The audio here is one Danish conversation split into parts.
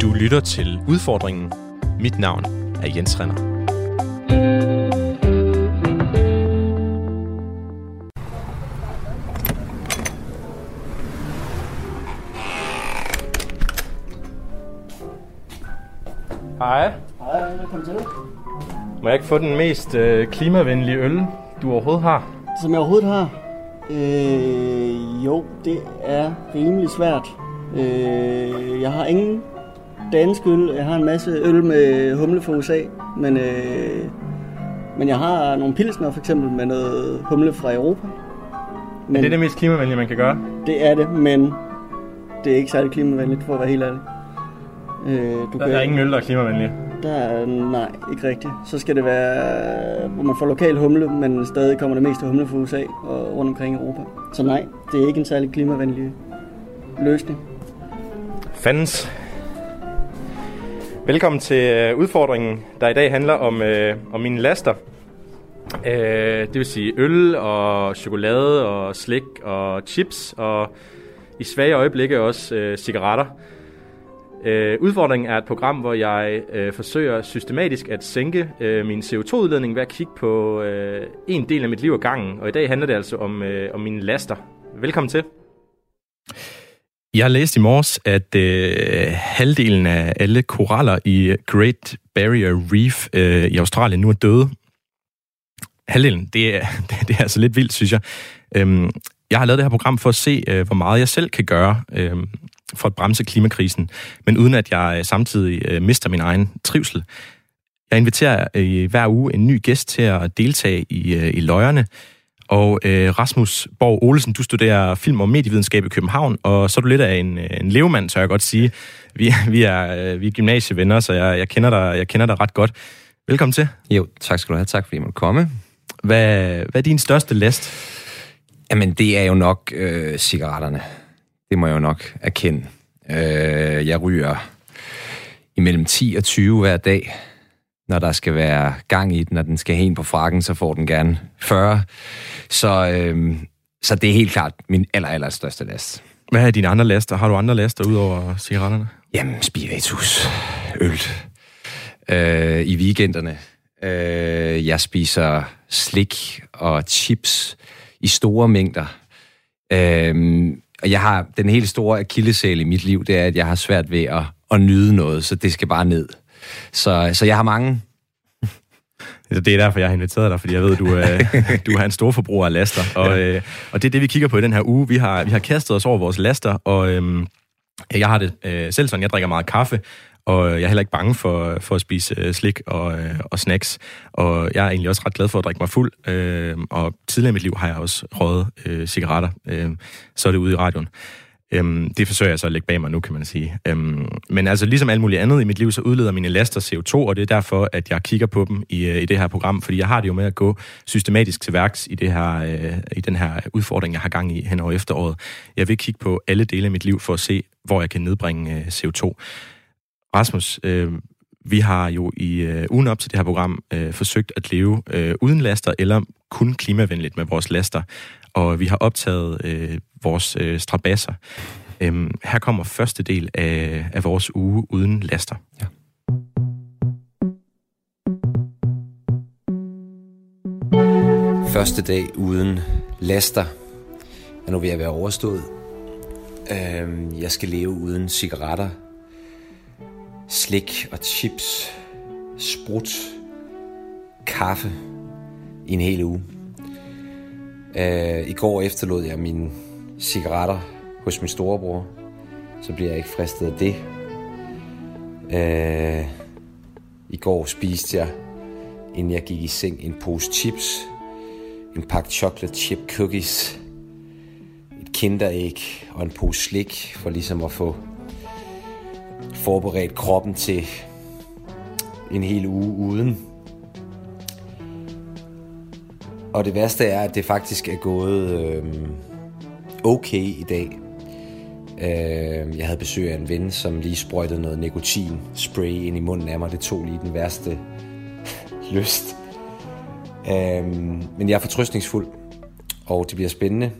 Du lytter til Udfordringen. Mit navn er Jens Renner. Hej. Hej, velkommen til. Må jeg ikke få den mest øh, klimavenlige øl, du overhovedet har? Som jeg overhovedet har? Øh, jo, det er rimelig svært. Øh, jeg har ingen dansk øl. Jeg har en masse øl med humle fra USA. Men, øh, men jeg har nogle pilsner for eksempel med noget humle fra Europa. Men Er det det mest klimavenlige, man kan gøre? det er det, men det er ikke særlig klimavenligt, for at være helt ærlig. Øh, du Der er ingen øl, der er klimavenlige. Der er, nej, ikke rigtigt. Så skal det være, hvor man får lokal humle, men stadig kommer det meste humle fra USA og rundt omkring i Europa. Så nej, det er ikke en særlig klimavenlig løsning. Fandens. Velkommen til øh, udfordringen, der i dag handler om, øh, om mine laster. Øh, det vil sige øl og chokolade og slik og chips og i svage øjeblikke også øh, cigaretter. Øh, udfordringen er et program, hvor jeg øh, forsøger systematisk at sænke øh, min CO2-udledning ved at kigge på øh, en del af mit liv ad gangen. Og i dag handler det altså om, øh, om mine laster. Velkommen til. Jeg læste i morges, at øh, halvdelen af alle koraller i Great Barrier Reef øh, i Australien nu er døde. Halvdelen, det er, det, er altså lidt vildt, synes jeg. Øhm, jeg har lavet det her program for at se, øh, hvor meget jeg selv kan gøre øh, for at bremse klimakrisen, men uden at jeg øh, samtidig øh, mister min egen trivsel. Jeg inviterer øh, hver uge en ny gæst til at deltage i, øh, i løjerne, og øh, Rasmus Borg Olesen, du studerer film- og medievidenskab i København, og så er du lidt af en, øh, en levemand, tør jeg godt sige. Vi, vi, er, øh, vi er gymnasievenner, så jeg, jeg, kender dig, jeg kender dig ret godt. Velkommen til. Jo, tak skal du have. Tak fordi jeg måtte komme. Hvad, hvad er din største last? Jamen, det er jo nok øh, cigaretterne. Det må jeg jo nok erkende. Øh, jeg ryger imellem 10 og 20 hver dag. Når der skal være gang i den, og den skal hen på frakken, så får den gerne 40. Så, øh, så det er helt klart min aller, aller største last. Hvad er dine andre laster? Har du andre laster udover cigaretterne? Jamen, spiritus, øl. Øh, I weekenderne. Øh, jeg spiser slik og chips i store mængder. Øh, og jeg har den helt store akillesæl i mit liv, det er, at jeg har svært ved at, at nyde noget, så det skal bare ned. Så, så jeg har mange Det er derfor, jeg har inviteret dig, fordi jeg ved, du, øh, du er en stor forbruger af laster. Og, øh, og det er det, vi kigger på i den her uge. Vi har, vi har kastet os over vores laster, og øh, jeg har det øh, selv sådan, jeg drikker meget kaffe, og jeg er heller ikke bange for, for at spise øh, slik og, øh, og snacks. Og jeg er egentlig også ret glad for at drikke mig fuld. Øh, og tidligere i mit liv har jeg også røget øh, cigaretter. Øh, så er det ude i radioen. Øhm, det forsøger jeg så at lægge bag mig nu, kan man sige. Øhm, men altså, ligesom alt muligt andet i mit liv, så udleder mine laster CO2, og det er derfor, at jeg kigger på dem i, øh, i det her program, fordi jeg har det jo med at gå systematisk til værks i, det her, øh, i den her udfordring, jeg har gang i hen over efteråret. Jeg vil kigge på alle dele af mit liv for at se, hvor jeg kan nedbringe øh, CO2. Rasmus, øh, vi har jo i øh, ugen op til det her program øh, forsøgt at leve øh, uden laster, eller kun klimavenligt med vores laster. Og vi har optaget øh, vores øh, strabasser. Øhm, her kommer første del af, af vores uge uden laster. Ja. Første dag uden laster er nu ved at være overstået. Øhm, Jeg skal leve uden cigaretter, slik og chips, sprut, kaffe i en hel uge. Øh, I går efterlod jeg mine cigaretter hos min storebror, så bliver jeg ikke fristet af det. Øh, I går spiste jeg, inden jeg gik i seng, en pose chips, en pakke chocolate chip cookies, et kinderæg og en pose slik, for ligesom at få forberedt kroppen til en hel uge uden. Og det værste er, at det faktisk er gået øh, okay i dag. Øh, jeg havde besøg af en ven, som lige sprøjtede noget nikotin spray ind i munden af mig. Det tog lige den værste lyst. Øh, men jeg er fortrøstningsfuld, og det bliver spændende.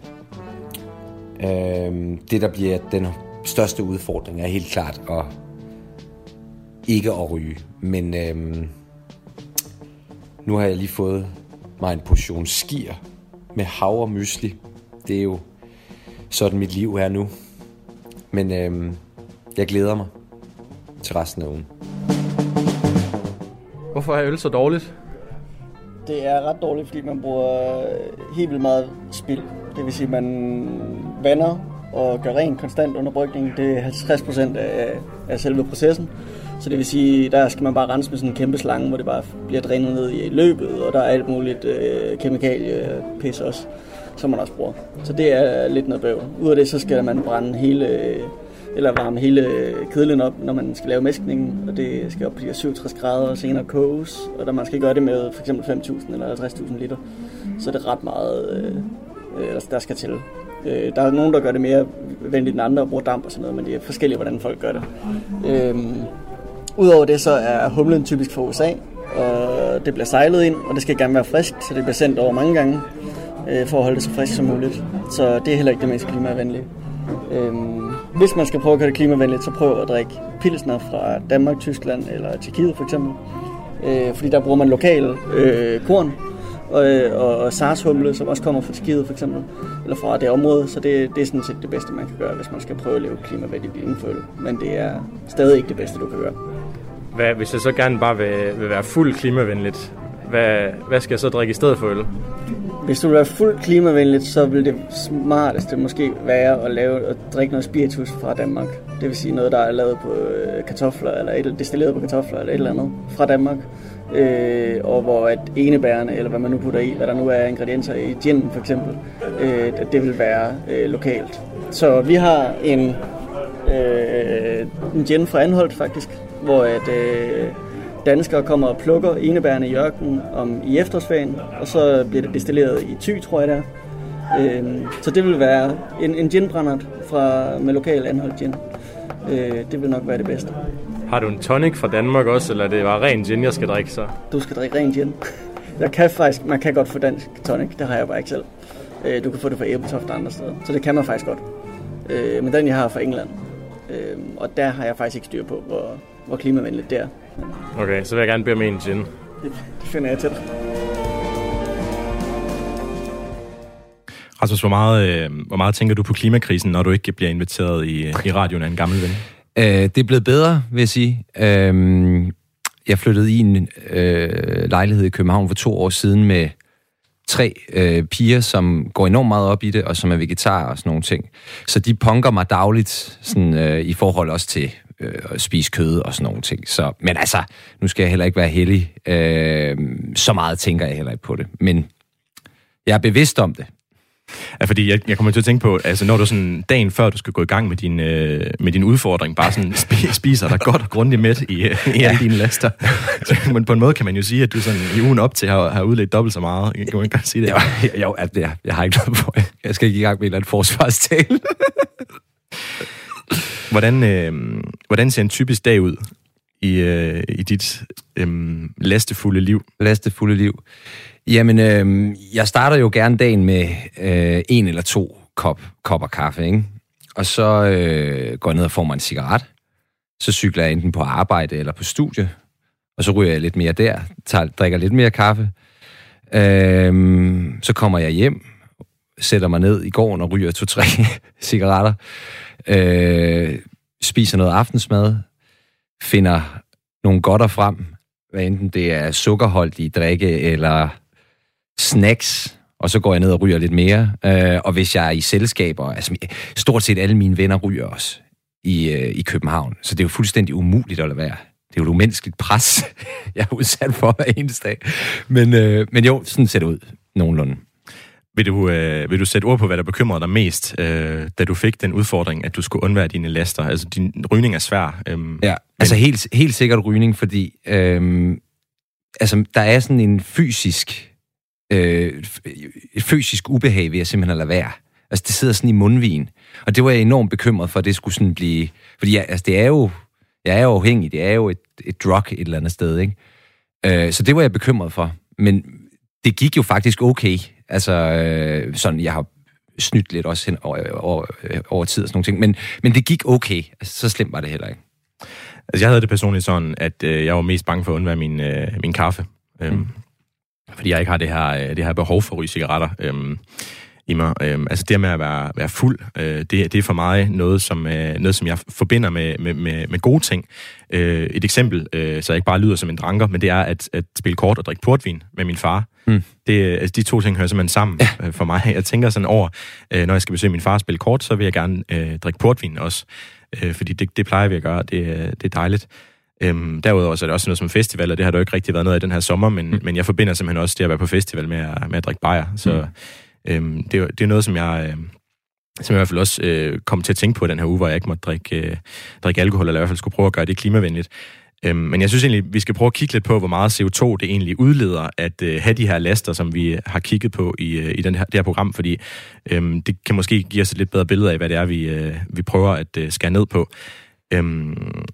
Øh, det, der bliver den største udfordring, er helt klart at ikke at ryge. Men øhm, nu har jeg lige fået mig en portion skier med havre mysli. Det er jo sådan mit liv er nu. Men øhm, jeg glæder mig til resten af ugen. Hvorfor er øl så dårligt? Det er ret dårligt, fordi man bruger øh, helt vildt meget spild. Det vil sige, at man vander og gør rent konstant under brygning, Det er 50% af, af selve processen. Så det vil sige, der skal man bare rense med sådan en kæmpe slange, hvor det bare bliver drænet ned i løbet, og der er alt muligt øh, kemikaliepis også, som man også bruger. Så det er lidt noget bøvl. Ud af det, så skal man brænde hele, eller varme hele kedlen op, når man skal lave mæskningen, og det skal op på de 67 grader og senere koges, og der man skal gøre det med for eksempel 5.000 eller 50.000 liter, så er det ret meget, øh, øh der skal til. Øh, der er nogen, der gør det mere venligt end andre og bruger damp og sådan noget, men det er forskelligt, hvordan folk gør det. Øh, Udover det, så er humlen typisk fra USA, og det bliver sejlet ind, og det skal gerne være frisk, så det bliver sendt over mange gange, øh, for at holde det så frisk som muligt. Så det er heller ikke det mest klimavenlige. Øh, hvis man skal prøve at gøre det klimavenligt, så prøv at drikke pilsner fra Danmark, Tyskland eller Tjekkiet for eksempel. Øh, fordi der bruger man lokal øh, korn, og, og, og SARS-humle, som også kommer fra Tjekkiet for eksempel, eller fra det område, så det, det er sådan set det bedste, man kan gøre, hvis man skal prøve at leve klimavenligt inden for øl. Men det er stadig ikke det bedste, du kan gøre. Hvad, hvis jeg så gerne bare vil, vil være fuld klimavenligt, hvad, hvad skal jeg så drikke i stedet for øl? Hvis du vil være fuldt klimavenligt, så vil det smarteste måske være at lave at drikke noget spiritus fra Danmark. Det vil sige noget, der er lavet på øh, kartofler, eller et, destilleret på kartofler, eller et eller andet fra Danmark. Øh, og hvor at enebærne, eller hvad man nu putter i, hvad der nu er ingredienser i gin for eksempel, øh, det vil være øh, lokalt. Så vi har en, øh, en gin fra Anholdt faktisk, hvor at, øh, danskere kommer og plukker enebærne i ørkenen om, i efterårsferien, og så bliver det destilleret i ty, tror jeg det er. Øh, så det vil være en, en ginbrændert fra, med lokal anholdt gin. Øh, det vil nok være det bedste. Har du en tonic fra Danmark også, eller er det bare ren gin, jeg skal drikke så? Du skal drikke ren gin. Jeg kan faktisk, man kan godt få dansk tonic, det har jeg bare ikke selv. Øh, du kan få det fra Æbletoft og andre steder, så det kan man faktisk godt. Øh, men den jeg har fra England, øh, og der har jeg faktisk ikke styr på, hvor, hvor klimavenligt det er. Okay, så vil jeg gerne bede om en gin. Det, det finder jeg til dig. Rasmus, hvor meget, øh, hvor meget tænker du på klimakrisen, når du ikke bliver inviteret i, i radioen af en gammel ven? Øh, det er blevet bedre, vil jeg sige. Øh, jeg flyttede i en øh, lejlighed i København for to år siden med tre øh, piger, som går enormt meget op i det, og som er vegetar og sådan nogle ting. Så de punker mig dagligt sådan, øh, i forhold også til øh, at spise kød og sådan nogle ting. Så, men altså, nu skal jeg heller ikke være heldig. Øh, så meget tænker jeg heller ikke på det. Men jeg er bevidst om det. Ja, fordi jeg, jeg kommer til at tænke på, altså når du sådan dagen før du skal gå i gang med din, øh, med din udfordring, bare sådan sp- spiser dig godt og grundigt med i, øh, i alle dine laster. Men på en måde kan man jo sige, at du sådan i ugen op til har, har udledt dobbelt så meget. Kan man ikke godt sige det? Jo, jo at jeg, jeg har ikke noget på. Jeg skal ikke i gang med en eller anden forsvarstale. hvordan, øh, hvordan ser en typisk dag ud i, øh, i dit øh, lastefulde liv? Lastefulde liv. Jamen, øh, jeg starter jo gerne dagen med øh, en eller to kop, kopper kaffe, ikke? Og så øh, går jeg ned og får mig en cigaret. Så cykler jeg enten på arbejde eller på studie. Og så ryger jeg lidt mere der, tager, drikker lidt mere kaffe. Øh, så kommer jeg hjem, sætter mig ned i gården og ryger to-tre cigaretter. Øh, spiser noget aftensmad. Finder nogle godter frem, hvad enten det er sukkerholdige drikke eller snacks, og så går jeg ned og ryger lidt mere. Øh, og hvis jeg er i selskaber, altså stort set alle mine venner ryger også i, øh, i København, så det er jo fuldstændig umuligt at lade være. Det er jo et umenneskeligt pres, jeg er udsat for hver eneste dag. Men, øh, men jo, sådan ser det ud nogenlunde. Vil du, øh, vil du sætte ord på, hvad der bekymrede dig mest, øh, da du fik den udfordring, at du skulle undvære dine laster? Altså, din rygning er svær. Øh, ja, altså helt, helt sikkert rygning, fordi øh, altså, der er sådan en fysisk øh, fysisk ubehag ved at simpelthen lade være. Altså, det sidder sådan i mundvin. Og det var jeg enormt bekymret for, at det skulle sådan blive... Fordi jeg, altså, det er jo... Jeg er jo afhængig. Det er jo et, et drug et eller andet sted, ikke? Øh, så det var jeg bekymret for. Men det gik jo faktisk okay. Altså, øh, sådan, jeg har snydt lidt også hen over, over, over tid og sådan nogle ting. Men, men det gik okay. Altså, så slemt var det heller ikke. Altså, jeg havde det personligt sådan, at øh, jeg var mest bange for at undvære min, øh, min kaffe. Øhm, mm. Fordi jeg ikke har det her, øh, det her behov for at ryge cigaretter øhm, i mig. Øhm, altså det med at være, være fuld, øh, det, det er for mig noget, som, øh, noget, som jeg forbinder med, med, med, med gode ting. Øh, et eksempel, øh, så jeg ikke bare lyder som en dranker, men det er at, at spille kort og drikke portvin med min far. Mm. Det, altså, de to ting hører simpelthen sammen ja. øh, for mig. Jeg tænker sådan over, øh, når jeg skal besøge min far og spille kort, så vil jeg gerne øh, drikke portvin også. Øh, fordi det, det plejer vi at gøre, det, det er dejligt. Øhm, derudover så er det også noget som festival, og det har der jo ikke rigtig været noget af den her sommer, men, mm. men jeg forbinder simpelthen også det at være på festival med at, med at drikke bajer. Så mm. øhm, det, er, det er noget, som jeg, øh, som jeg i hvert fald også øh, kom til at tænke på den her uge, hvor jeg ikke måtte drikke, øh, drikke alkohol, eller i hvert fald skulle prøve at gøre det klimavenligt. Øhm, men jeg synes egentlig, vi skal prøve at kigge lidt på, hvor meget CO2 det egentlig udleder at øh, have de her laster, som vi har kigget på i, øh, i den her, det her program, fordi øhm, det kan måske give os et lidt bedre billede af, hvad det er, vi, øh, vi prøver at øh, skære ned på. Øhm,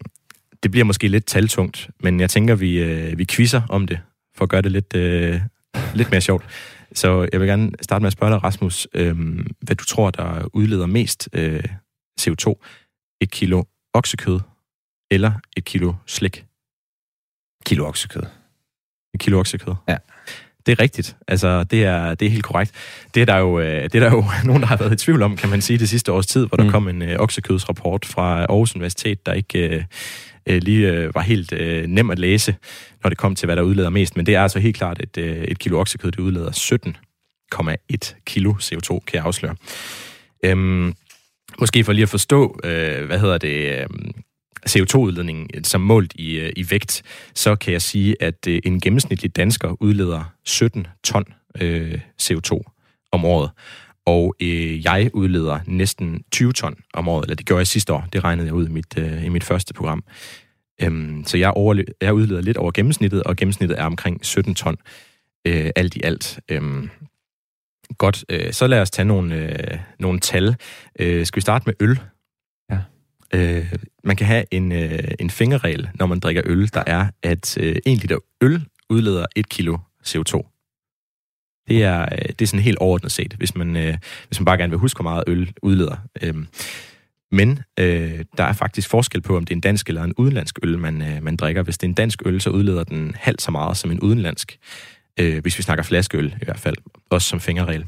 det bliver måske lidt taltungt, men jeg tænker, vi, øh, vi quizzer om det, for at gøre det lidt, øh, lidt mere sjovt. Så jeg vil gerne starte med at spørge dig, Rasmus, øh, hvad du tror, der udleder mest øh, CO2? Et kilo oksekød eller et kilo slik? Kilo oksekød. Et kilo oksekød? Ja. Det er rigtigt. Altså, det er, det er helt korrekt. Det er, der jo, øh, det er der jo nogen, der har været i tvivl om, kan man sige, det sidste års tid, hvor der mm. kom en øh, oksekødsrapport fra Aarhus Universitet, der ikke øh, øh, lige øh, var helt øh, nem at læse, når det kom til, hvad der udleder mest. Men det er altså helt klart, at øh, et kilo oksekød, det udleder 17,1 kilo CO2, kan jeg afsløre. Øhm, måske for lige at forstå, øh, hvad hedder det... Øh, CO2-udledningen øh, som målt i, øh, i vægt, så kan jeg sige, at øh, en gennemsnitlig dansker udleder 17 ton øh, CO2 om året. Og øh, jeg udleder næsten 20 ton om året, eller det gjorde jeg sidste år. Det regnede jeg ud i mit, øh, i mit første program. Øhm, så jeg, overle- jeg udleder lidt over gennemsnittet, og gennemsnittet er omkring 17 ton øh, alt i alt. Øhm, godt, øh, så lad os tage nogle, øh, nogle tal. Øh, skal vi starte med øl? Øh, man kan have en, øh, en fingerregel, når man drikker øl, der er, at øh, 1 liter øl udleder 1 kilo CO2. Det er, øh, det er sådan helt overordnet set, hvis man, øh, hvis man bare gerne vil huske, hvor meget øl udleder. Øh, men øh, der er faktisk forskel på, om det er en dansk eller en udenlandsk øl, man, øh, man drikker. Hvis det er en dansk øl, så udleder den halvt så meget som en udenlandsk. Øh, hvis vi snakker flaskeøl i hvert fald, også som fingerregel.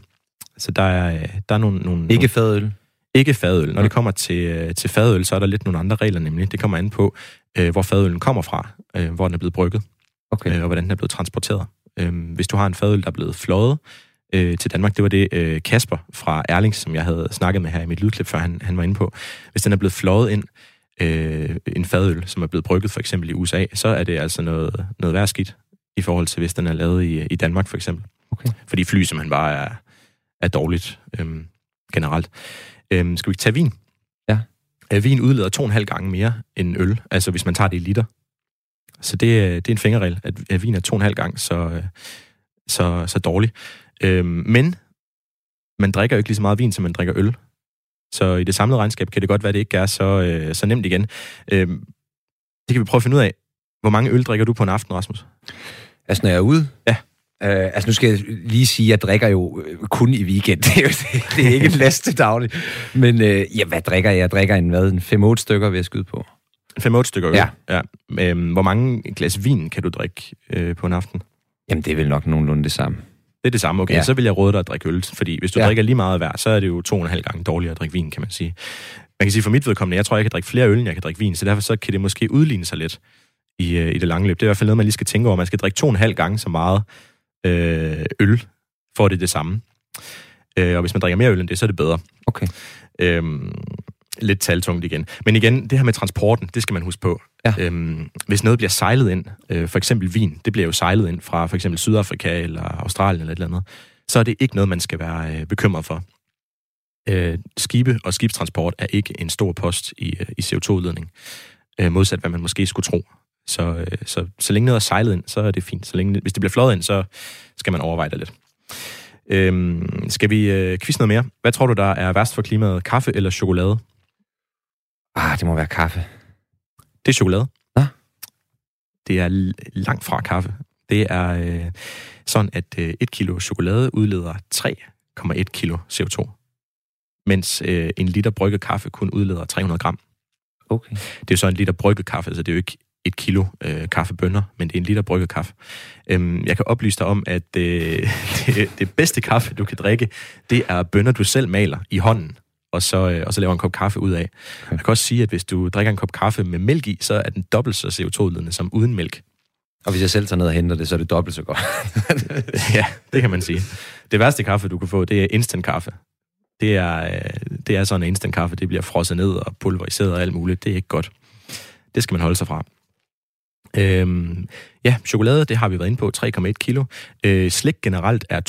Så der er, øh, der er nogle... nogle ikke fadøl? Ikke fadøl. Når det kommer til, øh, til fadøl, så er der lidt nogle andre regler, nemlig. Det kommer an på, øh, hvor fadølen kommer fra, øh, hvor den er blevet brygget, okay. øh, og hvordan den er blevet transporteret. Øh, hvis du har en fadøl, der er blevet fløjet øh, til Danmark, det var det øh, Kasper fra Erlings, som jeg havde snakket med her i mit lydklip, før han, han var inde på. Hvis den er blevet fløjet ind, øh, en fadøl, som er blevet brygget for eksempel i USA, så er det altså noget, noget værd skidt i forhold til, hvis den er lavet i, i Danmark for eksempel. Okay. Fordi fly simpelthen bare er, er dårligt øh, generelt. Øh, skal vi tage vin? Ja. Øh, vin udleder to og en halv gange mere end øl, altså hvis man tager det i liter. Så det, det er en fingerregel, at, at vin er to og en halv gang så, så, så dårlig. Øhm, men man drikker jo ikke lige så meget vin, som man drikker øl. Så i det samlede regnskab kan det godt være, at det ikke er så, øh, så nemt igen. Øhm, det kan vi prøve at finde ud af. Hvor mange øl drikker du på en aften, Rasmus? Altså, når jeg er ude? Ja. Uh, altså, nu skal jeg lige sige, at jeg drikker jo kun i weekend. Det er, jo, det, det er ikke en laste dagligt. Men uh, ja, hvad drikker jeg? Jeg drikker en, hvad, en 5-8 stykker, vil jeg skyde på. 5-8 stykker øl? Ja. ja. Øhm, hvor mange glas vin kan du drikke øh, på en aften? Jamen, det er vel nok nogenlunde det samme. Det er det samme, okay. Ja. Så vil jeg råde dig at drikke øl, fordi hvis du ja. drikker lige meget hver, så er det jo to og en halv gange dårligere at drikke vin, kan man sige. Man kan sige for mit vedkommende, jeg tror, jeg kan drikke flere øl, end jeg kan drikke vin, så derfor så kan det måske udligne sig lidt i, øh, i det lange løb. Det er i hvert fald noget, man lige skal tænke over. Man skal drikke to og en halv gange så meget øh, øl, for det det samme. Øh, og hvis man drikker mere øl end det, så er det bedre. Okay. Øhm, lidt taltungt igen. Men igen, det her med transporten, det skal man huske på. Ja. Øhm, hvis noget bliver sejlet ind, øh, for eksempel vin, det bliver jo sejlet ind fra for eksempel Sydafrika eller Australien eller et eller andet, så er det ikke noget, man skal være øh, bekymret for. Øh, skibe og skibstransport er ikke en stor post i, øh, i CO2-udledning, øh, modsat hvad man måske skulle tro. Så, øh, så, så længe noget er sejlet ind, så er det fint. Så længe, hvis det bliver flået ind, så skal man overveje det lidt. Øhm, skal vi øh, quizze noget mere? Hvad tror du, der er værst for klimaet? Kaffe eller chokolade? Ah, det må være kaffe. Det er chokolade. Ja. Det er langt fra kaffe. Det er øh, sådan, at øh, et kilo chokolade udleder 3,1 kilo CO2, mens øh, en liter brygget kaffe kun udleder 300 gram. Okay. Det er jo så en liter brygget kaffe, så det er jo ikke et kilo øh, kaffebønner, men det er en liter brygget kaffe. Øhm, jeg kan oplyse dig om, at øh, det, det bedste kaffe, du kan drikke, det er bønner, du selv maler i hånden, og så, øh, og så laver en kop kaffe ud af. Okay. Jeg kan også sige, at hvis du drikker en kop kaffe med mælk i, så er den dobbelt så CO2-ledende som uden mælk. Og hvis jeg selv tager ned og henter det, så er det dobbelt så godt. ja, det kan man sige. Det værste kaffe, du kan få, det er instant kaffe. Det er, øh, det er sådan en instant kaffe, det bliver frosset ned og pulveriseret og alt muligt. Det er ikke godt. Det skal man holde sig fra. Øhm, ja, chokolade, det har vi været inde på, 3,1 kilo. Øh, slik generelt er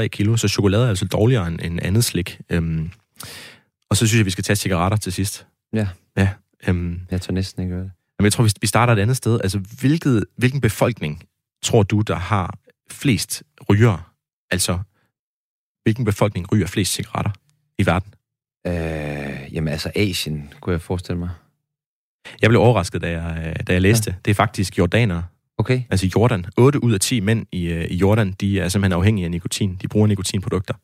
2,3 kilo, så chokolade er altså dårligere end, end andet slik. Øhm, og så synes jeg, vi skal tage cigaretter til sidst. Ja. Ja. Øhm, jeg tror næsten ikke det. Men jeg tror, vi starter et andet sted. Altså, hvilket, hvilken befolkning tror du, der har flest ryger? Altså, hvilken befolkning ryger flest cigaretter i verden? Øh, jamen altså Asien, kunne jeg forestille mig. Jeg blev overrasket, da jeg, da jeg læste. Ja. Det er faktisk jordanere. Okay. Altså Jordan. 8 ud af 10 mænd i, øh, i Jordan, de er simpelthen afhængige af nikotin. De bruger nikotinprodukter.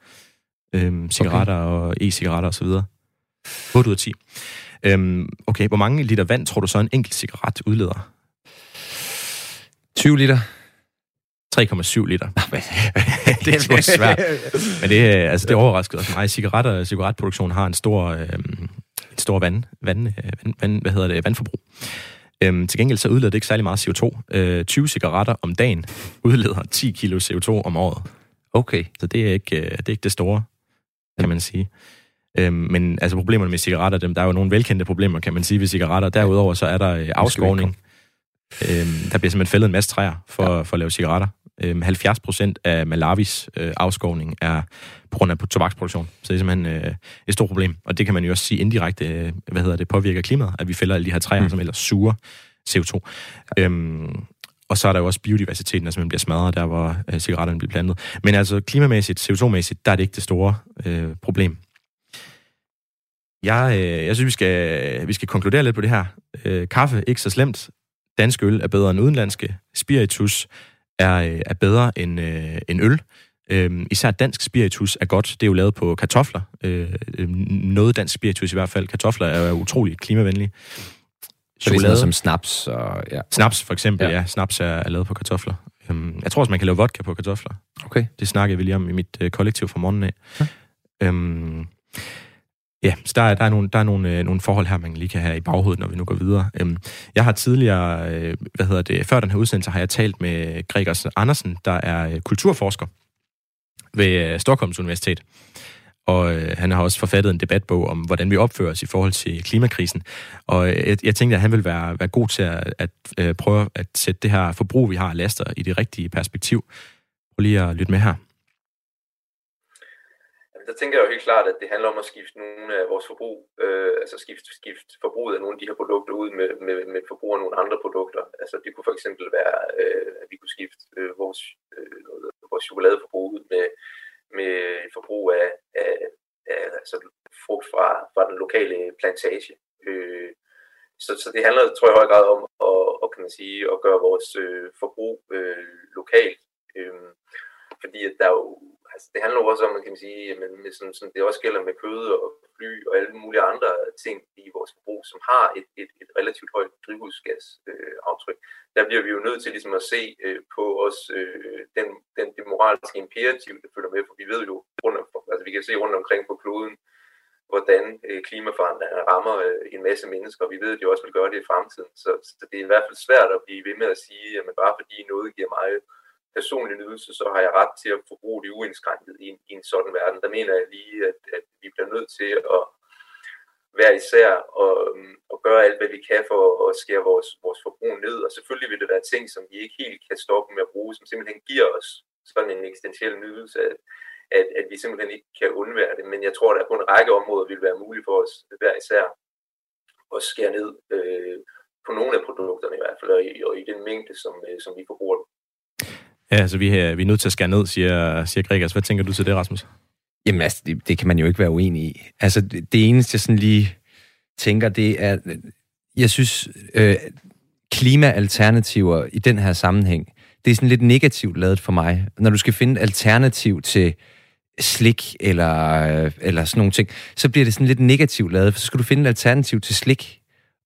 Øhm, cigaretter okay. og e-cigaretter osv. 8 ud af 10. Øhm, okay, hvor mange liter vand tror du så en enkelt cigaret udleder? 20 liter. 3,7 liter. det er sgu svært. Men det, altså, det overraskede også mig. Cigaretter, cigaretproduktion har en stor, øhm, et stor vand, vand, vand, vand, hvad hedder det, vandforbrug. Øhm, til gengæld så udleder det ikke særlig meget CO2. Øh, 20 cigaretter om dagen udleder 10 kilo CO2 om året. Okay. Så det er ikke, det, er ikke det store, kan man sige. Øhm, men altså problemerne med cigaretter, dem, der er jo nogle velkendte problemer, kan man sige, ved cigaretter. Derudover så er der øh, afskovning. Øhm, der bliver simpelthen fældet en masse træer for, ja. for at lave cigaretter. Øhm, 70 procent af Malawis øh, afskovning er på grund af tobaksproduktion. Så det er simpelthen øh, et stort problem. Og det kan man jo også sige indirekte, øh, hvad hedder det, påvirker klimaet, at vi fælder alle de her træer, mm. som ellers suger CO2. Ja. Øhm, og så er der jo også biodiversiteten, der simpelthen bliver smadret, der hvor øh, cigaretterne bliver plantet. Men altså klimamæssigt, CO2-mæssigt, der er det ikke det store øh, problem. Jeg, øh, jeg synes, vi skal, vi skal konkludere lidt på det her. Øh, kaffe, ikke så slemt. Dansk øl er bedre end udenlandske. Spiritus er, øh, er bedre end, øh, end øl. Øh, især dansk spiritus er godt. Det er jo lavet på kartofler. Øh, noget dansk spiritus i hvert fald. Kartofler er jo utrolig klimavenlige. Chokolade. Så det er som snaps? Og, ja. Snaps for eksempel, ja. ja. Snaps er, er lavet på kartofler. Øhm, jeg tror også, man kan lave vodka på kartofler. Okay. Det snakkede vi lige om i mit øh, kollektiv fra morgenen af. Ja. Øhm, Ja, så der er, der er, nogle, der er nogle, øh, nogle forhold her, man lige kan have i baghovedet, når vi nu går videre. Øhm, jeg har tidligere, øh, hvad hedder det, før den her udsendelse, har jeg talt med Gregers Andersen, der er øh, kulturforsker ved øh, Stockholms Universitet. Og øh, han har også forfattet en debatbog om, hvordan vi opfører os i forhold til klimakrisen. Og øh, jeg, jeg tænkte, at han vil være, være god til at, at øh, prøve at sætte det her forbrug, vi har af laster, i det rigtige perspektiv. Prøv lige at lytte med her der tænker jeg jo helt klart, at det handler om at skifte nogle af vores forbrug, øh, altså skifte, skift forbruget af nogle af de her produkter ud med, med, med forbrug af nogle andre produkter. Altså det kunne for eksempel være, øh, at vi kunne skifte øh, vores, øh, vores chokoladeforbrug ud med, med forbrug af, af, af altså frugt fra, fra den lokale plantage. Øh, så, så det handler, tror jeg, i høj grad om at, at, kan man sige, at gøre vores øh, forbrug øh, lokalt. Øh, fordi at der er jo altså, det handler jo også om, man kan sige, men med sådan, sådan, det også gælder med kød og fly og alle mulige andre ting i vores forbrug, som har et, et, et relativt højt drivhusgasaftryk. Øh, der bliver vi jo nødt til ligesom at se øh, på os øh, den, den, det moralske imperativ, der følger med, for vi ved jo, rundt om, altså vi kan se rundt omkring på kloden, hvordan øh, klimaforandringer rammer øh, en masse mennesker, og vi ved, at de også vil gøre det i fremtiden. Så, så det er i hvert fald svært at blive ved med at sige, at bare fordi noget giver mig personlig nydelse, så har jeg ret til at forbruge det uindskrænket i en, i en sådan verden. Der mener jeg lige, at, at vi bliver nødt til at være især og, øhm, og gøre alt, hvad vi kan for at skære vores, vores forbrug ned. Og selvfølgelig vil det være ting, som vi ikke helt kan stoppe med at bruge, som simpelthen giver os sådan en eksistentiel nydelse, at, at, at vi simpelthen ikke kan undvære det. Men jeg tror, at der på en række områder vil være muligt for os hver især at skære ned øh, på nogle af produkterne i hvert fald, og i, og i den mængde, som, øh, som vi forbruger dem. Ja, altså vi er, vi er nødt til at skære ned, siger, siger Gregers. Hvad tænker du til det, Rasmus? Jamen altså, det, det kan man jo ikke være uenig i. Altså, det, det eneste, jeg sådan lige tænker, det er, jeg synes, øh, klimaalternativer i den her sammenhæng, det er sådan lidt negativt lavet for mig. Når du skal finde alternativ til slik eller, øh, eller sådan nogle ting, så bliver det sådan lidt negativt lavet, for så skal du finde et alternativ til slik.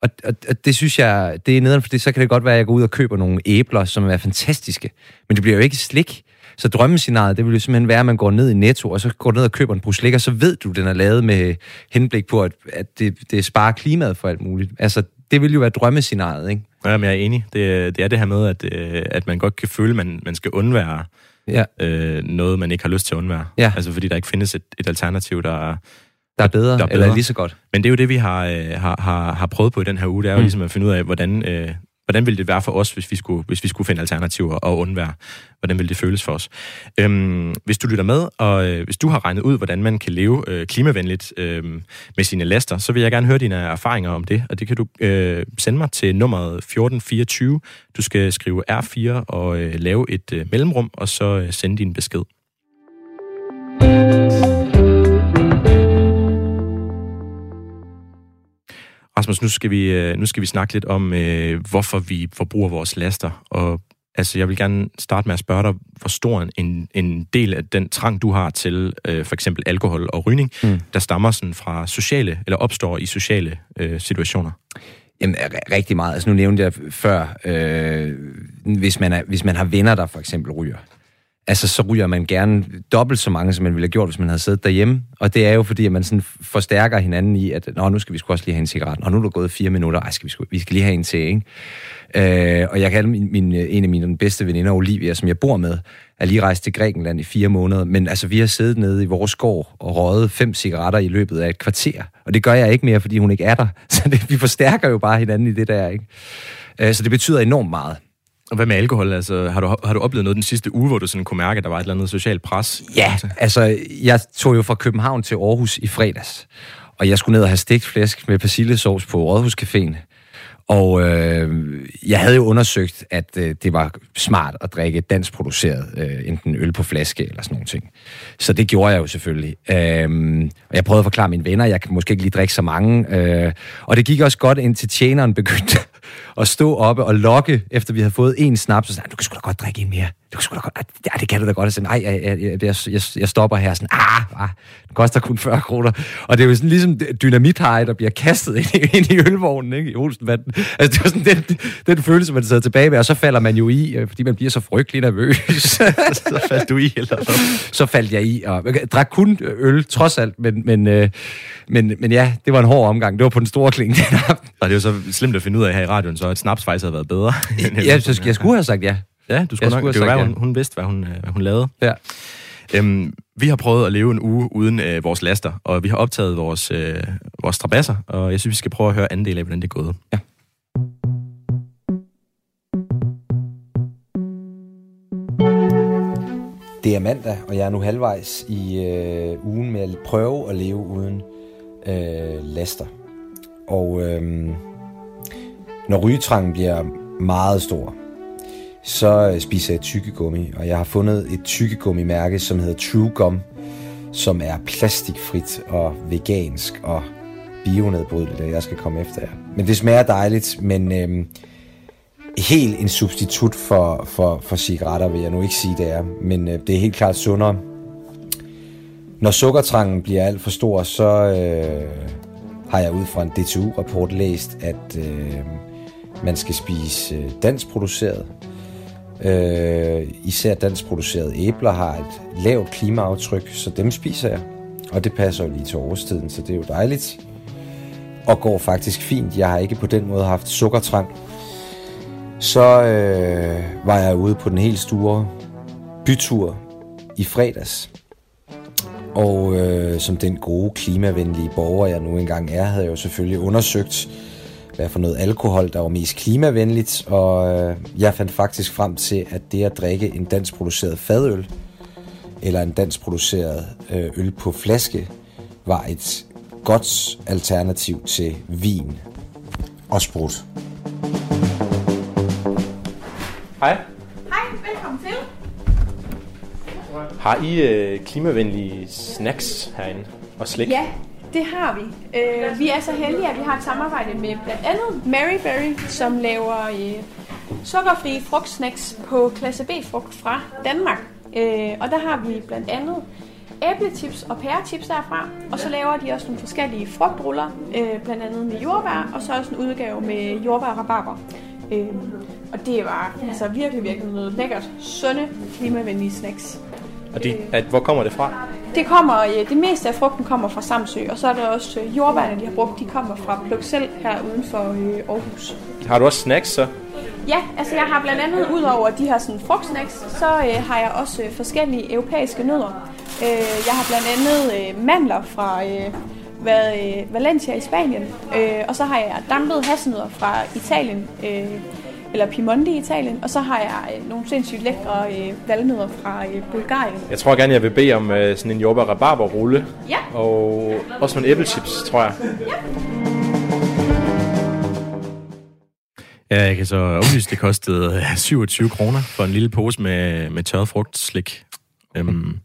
Og, og, og det synes jeg, det er nederen, fordi så kan det godt være, at jeg går ud og køber nogle æbler, som er fantastiske. Men det bliver jo ikke slik. Så drømmescenariet, det vil jo simpelthen være, at man går ned i Netto, og så går ned og køber en brug slik, og så ved du, den er lavet med henblik på, at, at det, det sparer klimaet for alt muligt. Altså, det vil jo være drømmescenariet, ikke? Ja, men jeg er enig. Det, det er det her med, at, øh, at man godt kan føle, at man, man skal undvære Ja. øh, noget, man ikke har lyst til at undvære. Ja. Altså fordi der ikke findes et, et alternativ, der er... Der er bedre, Der er bedre. eller lige så godt. Men det er jo det, vi har, øh, har, har, har prøvet på i den her uge. Det er jo. Mm. ligesom at finde ud af, hvordan, øh, hvordan ville det være for os, hvis vi skulle, hvis vi skulle finde alternativer og undvære. Hvordan ville det føles for os? Øhm, hvis du lytter med, og øh, hvis du har regnet ud, hvordan man kan leve øh, klimavenligt øh, med sine laster, så vil jeg gerne høre dine erfaringer om det, og det kan du øh, sende mig til nummeret 1424. Du skal skrive R4 og øh, lave et øh, mellemrum, og så øh, sende din besked. Rasmus, nu skal vi, øh, nu skal vi snakke lidt om, øh, hvorfor vi forbruger vores laster. Og altså, jeg vil gerne starte med at spørge dig, hvor stor en, en del af den trang, du har til øh, for eksempel alkohol og rygning, mm. Der stammer sådan fra sociale, eller opstår i sociale øh, situationer. Jamen, rigtig meget. Altså, nu nævnte jeg før, øh, hvis, man er, hvis man har venner, der for eksempel ryger, altså, så ryger man gerne dobbelt så mange, som man ville have gjort, hvis man havde siddet derhjemme. Og det er jo fordi, at man sådan forstærker hinanden i, at Nå, nu skal vi sgu også lige have en cigaret. Og nu er der gået fire minutter. Ej, skal vi, sgu, vi skal lige have en til, ikke? Øh, og jeg kan min, min, øh, en af mine bedste veninder, Olivia, som jeg bor med, er lige rejst til Grækenland i fire måneder. Men altså, vi har siddet nede i vores gård og røget fem cigaretter i løbet af et kvarter. Og det gør jeg ikke mere, fordi hun ikke er der. Så det, vi forstærker jo bare hinanden i det der, ikke? Øh, så det betyder enormt meget. Og hvad med alkohol? Altså, har, du, har du oplevet noget den sidste uge, hvor du sådan kunne mærke, at der var et eller andet socialt pres? Ja, altså, jeg tog jo fra København til Aarhus i fredags, og jeg skulle ned og have stegt flæsk med persillesauce på Rådhuscaféen. Og øh, jeg havde jo undersøgt, at øh, det var smart at drikke dansk produceret, øh, enten øl på flaske eller sådan nogle ting. Så det gjorde jeg jo selvfølgelig. Øh, og jeg prøvede at forklare mine venner, jeg kan måske ikke lige drikke så mange. Øh, og det gik også godt, indtil tjeneren begyndte at stå oppe og lokke, efter vi havde fået en snaps, og sagde, du kan sgu da godt drikke en mere. Du sgu da godt, ja, det kan du da godt. Sådan, nej, jeg, jeg, jeg, jeg, jeg stopper her. Sådan, ah, ah, det koster kun 40 kroner. Og det er jo sådan ligesom dynamithej, der bliver kastet ind i, ind i ølvognen, ikke? I Olsenbanden. Altså, det var sådan den, den følelse, man sidder tilbage med, og så falder man jo i, øh, fordi man bliver så frygtelig nervøs. så faldt du i, eller hvad? så faldt jeg i, og jeg drak kun øl, trods alt, men, men, øh, men, men ja, det var en hård omgang. Det var på den store kling. Og det er jo så slemt at finde ud af her i radioen, så at snaps faktisk havde været bedre. jeg, så, jeg skulle have sagt ja. Ja, du skulle Jeg nok. skulle det var, sagt hun, hun vidste, hvad hun, øh, hvad hun lavede. ja. Øhm, vi har prøvet at leve en uge uden øh, vores laster, og vi har optaget vores, øh, vores strabasser, og jeg synes, vi skal prøve at høre anden del af, hvordan det er gået. Ja. Det er mandag, og jeg er nu halvvejs i øh, ugen med at prøve at leve uden øh, laster. Og øh, når rygetrangen bliver meget stor, så øh, spiser jeg tykkegummi, og jeg har fundet et tykkegummi-mærke, som hedder True Gum, som er plastikfrit og vegansk og bionedbrydeligt, og jeg skal komme efter jer. Men det smager dejligt, men øhm, helt en substitut for, for, for cigaretter, vil jeg nu ikke sige, det er. Men øh, det er helt klart sundere. Når sukkertrangen bliver alt for stor, så øh, har jeg ud fra en DTU-rapport læst, at øh, man skal spise øh, danskproduceret. Øh, især danskproducerede æbler har et lavt klimaaftryk, så dem spiser jeg. Og det passer jo lige til årstiden, så det er jo dejligt. Og går faktisk fint. Jeg har ikke på den måde haft sukkertrang. Så øh, var jeg ude på den helt store bytur i fredags. Og øh, som den gode klimavenlige borger, jeg nu engang er, havde jeg jo selvfølgelig undersøgt, hvad for noget alkohol, der var mest klimavenligt. Og øh, jeg fandt faktisk frem til, at det at drikke en dansk produceret fadøl, eller en dansk produceret øh, øl på flaske, var et godt alternativ til vin og sprut. Hej. Hej, velkommen til. Har I øh, klimavenlige snacks herinde og slik? Ja, det har vi. Øh, vi er så heldige, at vi har et samarbejde med blandt andet Mary Berry, som laver øh, sukkerfrie frugtsnacks på klasse B-frugt fra Danmark. Øh, og der har vi blandt andet æbletips og pæretips derfra. Og så laver de også nogle forskellige frugtruller, øh, blandt andet med jordbær, og så også en udgave med jordbær og rabarber. Øh, og det var altså virkelig, virkelig noget lækkert, sunde, klimavenlige snacks. Og de, at, hvor kommer det fra? Det kommer, det meste af frugten kommer fra Samsø, og så er der også øh, jordbærne, de har brugt, de kommer fra Pluk her uden for øh, Aarhus. Har du også snacks så? Ja, altså jeg har blandt andet, ud over de her sådan, frugtsnacks, så øh, har jeg også øh, forskellige europæiske nødder. Øh, jeg har blandt andet øh, mandler fra øh, hvad, øh, Valencia i Spanien, øh, og så har jeg dampede hasselnødder fra Italien, øh, eller Piemonte i Italien, og så har jeg øh, nogle sindssygt lækre øh, valnødder fra øh, Bulgarien. Jeg tror gerne, jeg vil bede om øh, sådan en jordbær rabarber rulle. Ja. Og også nogle æblechips, tror jeg. Ja. Ja, jeg kan så oplyse, det kostede 27 kroner for en lille pose med, med tørret frugtslik. Um,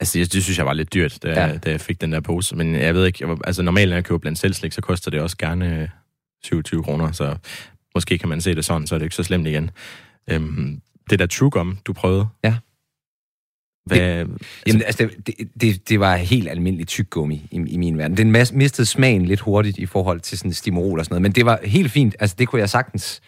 altså, det, det synes jeg var lidt dyrt, da, ja. da jeg fik den der pose. Men jeg ved ikke, altså normalt når jeg køber blandt selvslik, så koster det også gerne 27 kroner, så måske kan man se det sådan, så er det ikke så slemt igen. Um, det der True Gum, du prøvede. Ja. Hvad, det, altså, jamen, altså, det, det, det var helt almindelig tyggegummi i, i min verden. Den mistede smagen lidt hurtigt i forhold til sådan stimorol og sådan noget, men det var helt fint. Altså, det kunne jeg sagtens,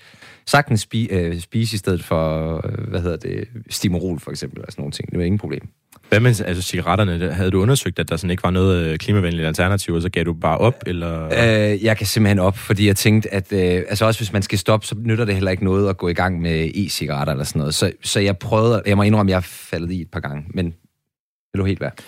sagtens spi, øh, spise i stedet for, øh, hvad hedder det, stimorol for eksempel, og sådan nogle ting. Det var ingen problem. Hvad med altså, cigaretterne? Havde du undersøgt, at der sådan ikke var noget øh, klimavenligt alternativ, og så gav du bare op? Eller? Øh, jeg kan simpelthen op, fordi jeg tænkte, at øh, altså også hvis man skal stoppe, så nytter det heller ikke noget at gå i gang med e-cigaretter eller sådan noget. Så, så jeg prøvede, jeg må indrømme, at jeg har faldet i et par gange, men det lå helt værd.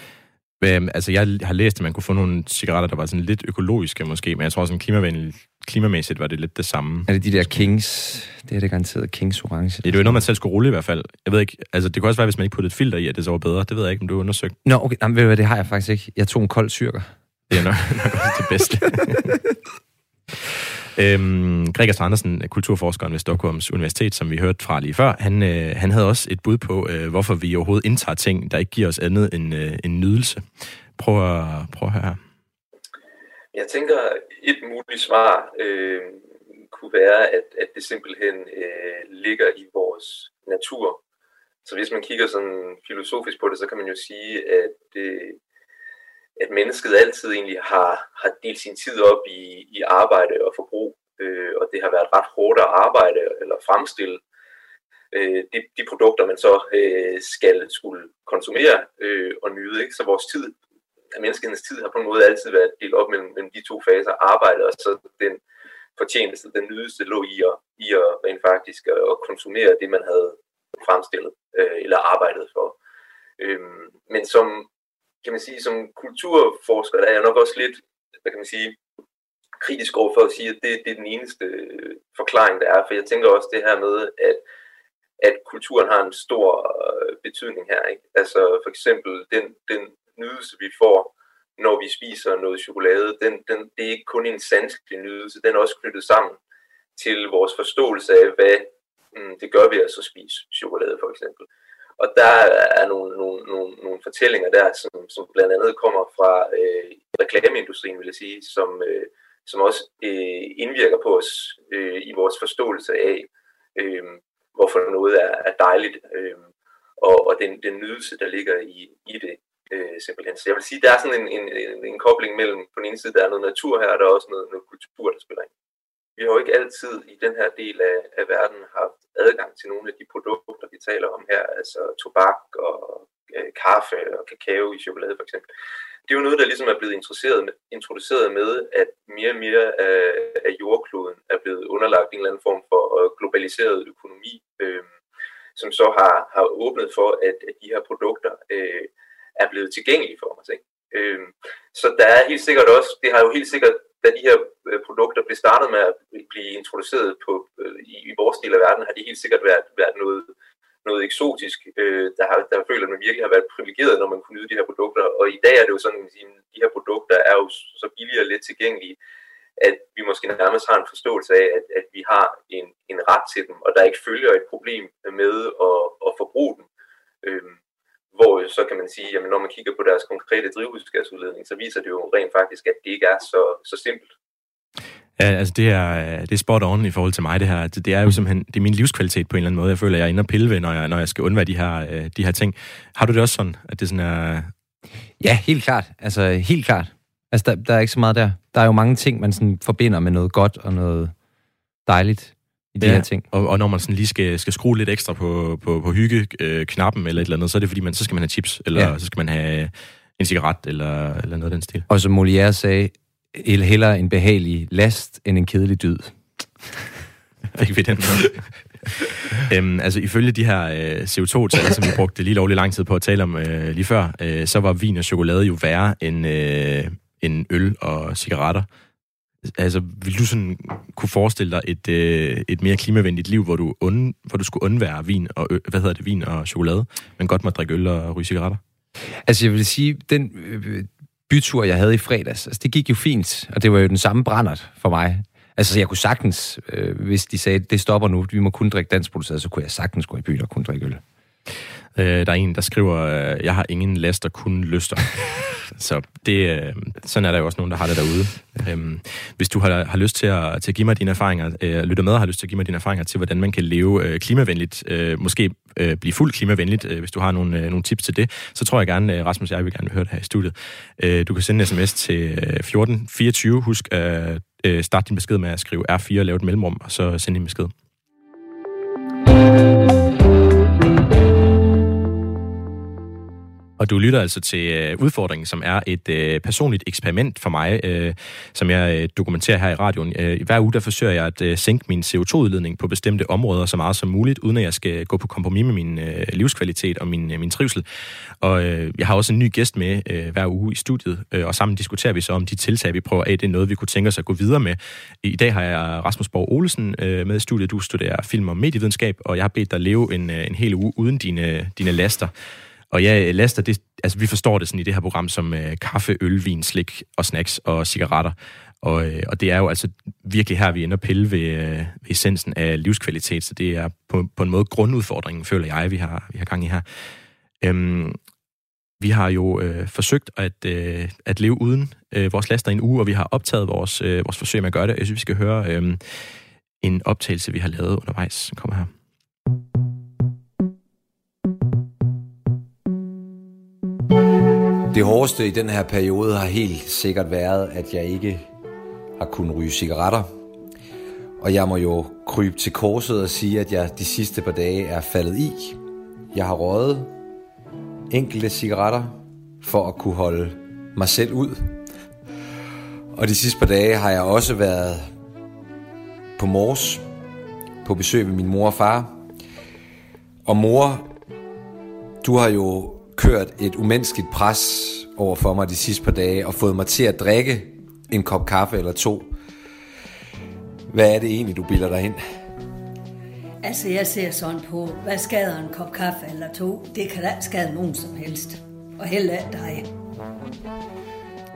Øhm, altså, jeg har læst, at man kunne få nogle cigaretter, der var sådan lidt økologiske måske, men jeg tror sådan klimavenligt, klimamæssigt var det lidt det samme. Er det de der Kings? Det er det garanteret Kings Orange. Det er jo noget, man selv skulle rulle i hvert fald. Jeg ved ikke, altså det kunne også være, hvis man ikke puttede et filter i, at det så var bedre. Det ved jeg ikke, om du har undersøgt. Nå, okay. Jamen, ved du hvad, det har jeg faktisk ikke. Jeg tog en kold syrker. Det er nok, nok også det bedste. Øhm, Gregers Andersen, kulturforskeren ved Stockholms Universitet, som vi hørte fra lige før, han, øh, han havde også et bud på, øh, hvorfor vi overhovedet indtager ting, der ikke giver os andet end øh, en nydelse. Prøv at, prøv at høre her. Jeg tænker, et muligt svar øh, kunne være, at, at det simpelthen øh, ligger i vores natur. Så hvis man kigger sådan filosofisk på det, så kan man jo sige, at, øh, at mennesket altid egentlig har, har delt sin tid op i, i arbejde og forbrug, øh, og det har været ret hårdt at arbejde eller fremstille øh, de, de produkter, man så øh, skal skulle konsumere øh, og nyde. Ikke? Så vores tid at menneskenes tid har på en måde altid været delt op mellem, mellem de to faser, arbejde og så den fortjeneste, den nydeste lå i at, i at rent faktisk at konsumere det, man havde fremstillet øh, eller arbejdet for. Øhm, men som, kan man sige, som kulturforsker, der er jeg nok også lidt, hvad kan man sige, kritisk over for at sige, at det, det er den eneste øh, forklaring, der er. For jeg tænker også det her med, at, at kulturen har en stor øh, betydning her. Ikke? Altså for eksempel den, den nydelse, vi får, når vi spiser noget chokolade, den, den, det er ikke kun en sanselig nydelse, den er også knyttet sammen til vores forståelse af, hvad mm, det gør ved at så spise chokolade for eksempel. Og der er nogle, nogle, nogle, nogle fortællinger der, som, som blandt andet kommer fra øh, reklameindustrien, vil jeg sige, som, øh, som også øh, indvirker på os øh, i vores forståelse af, øh, hvorfor noget er, er dejligt, øh, og, og den, den nydelse, der ligger i, i det øh, simpelthen. Så jeg vil sige, der er sådan en, en, en, en kobling mellem, på den ene side, der er noget natur her, og der er også noget, noget kultur, der spiller ind. Vi har jo ikke altid i den her del af, af verden haft adgang til nogle af de produkter, vi taler om her, altså tobak og øh, kaffe og kakao i chokolade for eksempel. Det er jo noget, der ligesom er blevet introduceret med, introduceret med, at mere og mere af, af jordkloden er blevet underlagt en eller anden form for øh, globaliseret økonomi, øh, som så har, har åbnet for, at, at de her produkter øh, er blevet tilgængelige for os. Ikke? Øh, så der er helt sikkert også, det har jo helt sikkert, da de her øh, produkter blev startet med at blive introduceret på, øh, i, i vores del af verden, har de helt sikkert været, været noget, noget eksotisk, øh, der, har, der føler, at man virkelig har været privilegeret, når man kunne nyde de her produkter. Og i dag er det jo sådan, at de her produkter er jo så billige og let tilgængelige, at vi måske nærmest har en forståelse af, at, at vi har en, en ret til dem, og der ikke følger et problem med at, at forbruge dem. Øhm, hvor så kan man sige, at når man kigger på deres konkrete drivhusgasudledning, så viser det jo rent faktisk, at det ikke er så, så simpelt. Ja, altså det er, det er spot on i forhold til mig, det her. Det, det er jo simpelthen, det er min livskvalitet på en eller anden måde. Jeg føler, at jeg er inde og pille ved, når jeg, når jeg skal undvære de her, øh, de her ting. Har du det også sådan, at det sådan er, Ja, helt klart. Altså, helt klart. Altså, der, der er ikke så meget der. Der er jo mange ting, man sådan forbinder med noget godt og noget dejligt i de Ja, her ting. Og, og når man sådan lige skal, skal skrue lidt ekstra på, på, på hygge-knappen eller et eller andet, så er det fordi, man, så skal man have chips, eller Ja. så skal man have en cigaret, eller, eller noget af den stil. Og som Molière sagde, "El- hellere en behagelig last end en kedelig dyd. Fik vi den øhm, altså ifølge de her øh, CO2-tal, som vi brugte lige lovlig lang tid på at tale om øh, lige før, øh, så var vin og chokolade jo værre end, øh, end øl og cigaretter. Altså, vil du sådan kunne forestille dig et, øh, et mere klimavenligt liv, hvor du, und, hvor du skulle undvære vin og, ø, hvad hedder det, vin og chokolade, men godt må drikke øl og ryge cigaretter? Altså, jeg vil sige, den øh, bytur, jeg havde i fredags, altså, det gik jo fint, og det var jo den samme brændert for mig. Altså, jeg kunne sagtens, øh, hvis de sagde, det stopper nu, vi må kun drikke dansk produceret, så kunne jeg sagtens gå i byen og kun drikke øl. Øh, der er en, der skriver, øh, jeg har ingen laster, kun lyster. Så det, øh, sådan er der jo også nogen, der har det derude. Øhm, hvis du har, har lyst til at, til at give mig dine erfaringer, øh, lytter med og har lyst til at give mig dine erfaringer til, hvordan man kan leve øh, klimavenligt, øh, måske øh, blive fuldt klimavenligt, øh, hvis du har nogle, øh, nogle tips til det, så tror jeg gerne, øh, Rasmus og jeg vil gerne høre det her i studiet. Øh, du kan sende en sms til øh, 1424. Husk at øh, starte din besked med at skrive R4 og lave et mellemrum, og så send din besked. Og du lytter altså til øh, udfordringen, som er et øh, personligt eksperiment for mig, øh, som jeg øh, dokumenterer her i radioen. Øh, hver uge der forsøger jeg at øh, sænke min CO2-udledning på bestemte områder så meget som muligt, uden at jeg skal gå på kompromis med min øh, livskvalitet og min, øh, min trivsel. Og øh, jeg har også en ny gæst med øh, hver uge i studiet, øh, og sammen diskuterer vi så om de tiltag, vi prøver af. Det er noget, vi kunne tænke os at gå videre med. I dag har jeg Rasmus Borg Olesen øh, med i studiet. Du studerer film og medievidenskab, og jeg har bedt dig leve en, øh, en hel uge uden dine, dine laster. Og ja, øh, laster, det, altså vi forstår det sådan i det her program som øh, kaffe, øl, vin, slik og snacks og cigaretter. Og, øh, og det er jo altså virkelig her, vi ender at pille ved, øh, ved essensen af livskvalitet, så det er på, på en måde grundudfordringen, føler jeg, vi har, vi har gang i her. Øhm, vi har jo øh, forsøgt at, øh, at leve uden øh, vores laster i en uge, og vi har optaget vores, øh, vores forsøg med at gøre det. Jeg synes, vi skal høre øh, en optagelse, vi har lavet undervejs. Den kommer her. Det hårdeste i den her periode har helt sikkert været, at jeg ikke har kunnet ryge cigaretter. Og jeg må jo krybe til korset og sige, at jeg de sidste par dage er faldet i. Jeg har røget enkelte cigaretter for at kunne holde mig selv ud. Og de sidste par dage har jeg også været på Mors på besøg ved min mor og far. Og mor, du har jo kørt et umenneskeligt pres over for mig de sidste par dage og fået mig til at drikke en kop kaffe eller to. Hvad er det egentlig, du bilder dig ind? Altså, jeg ser sådan på, hvad skader en kop kaffe eller to? Det kan da ikke skade nogen som helst. Og heller ikke dig.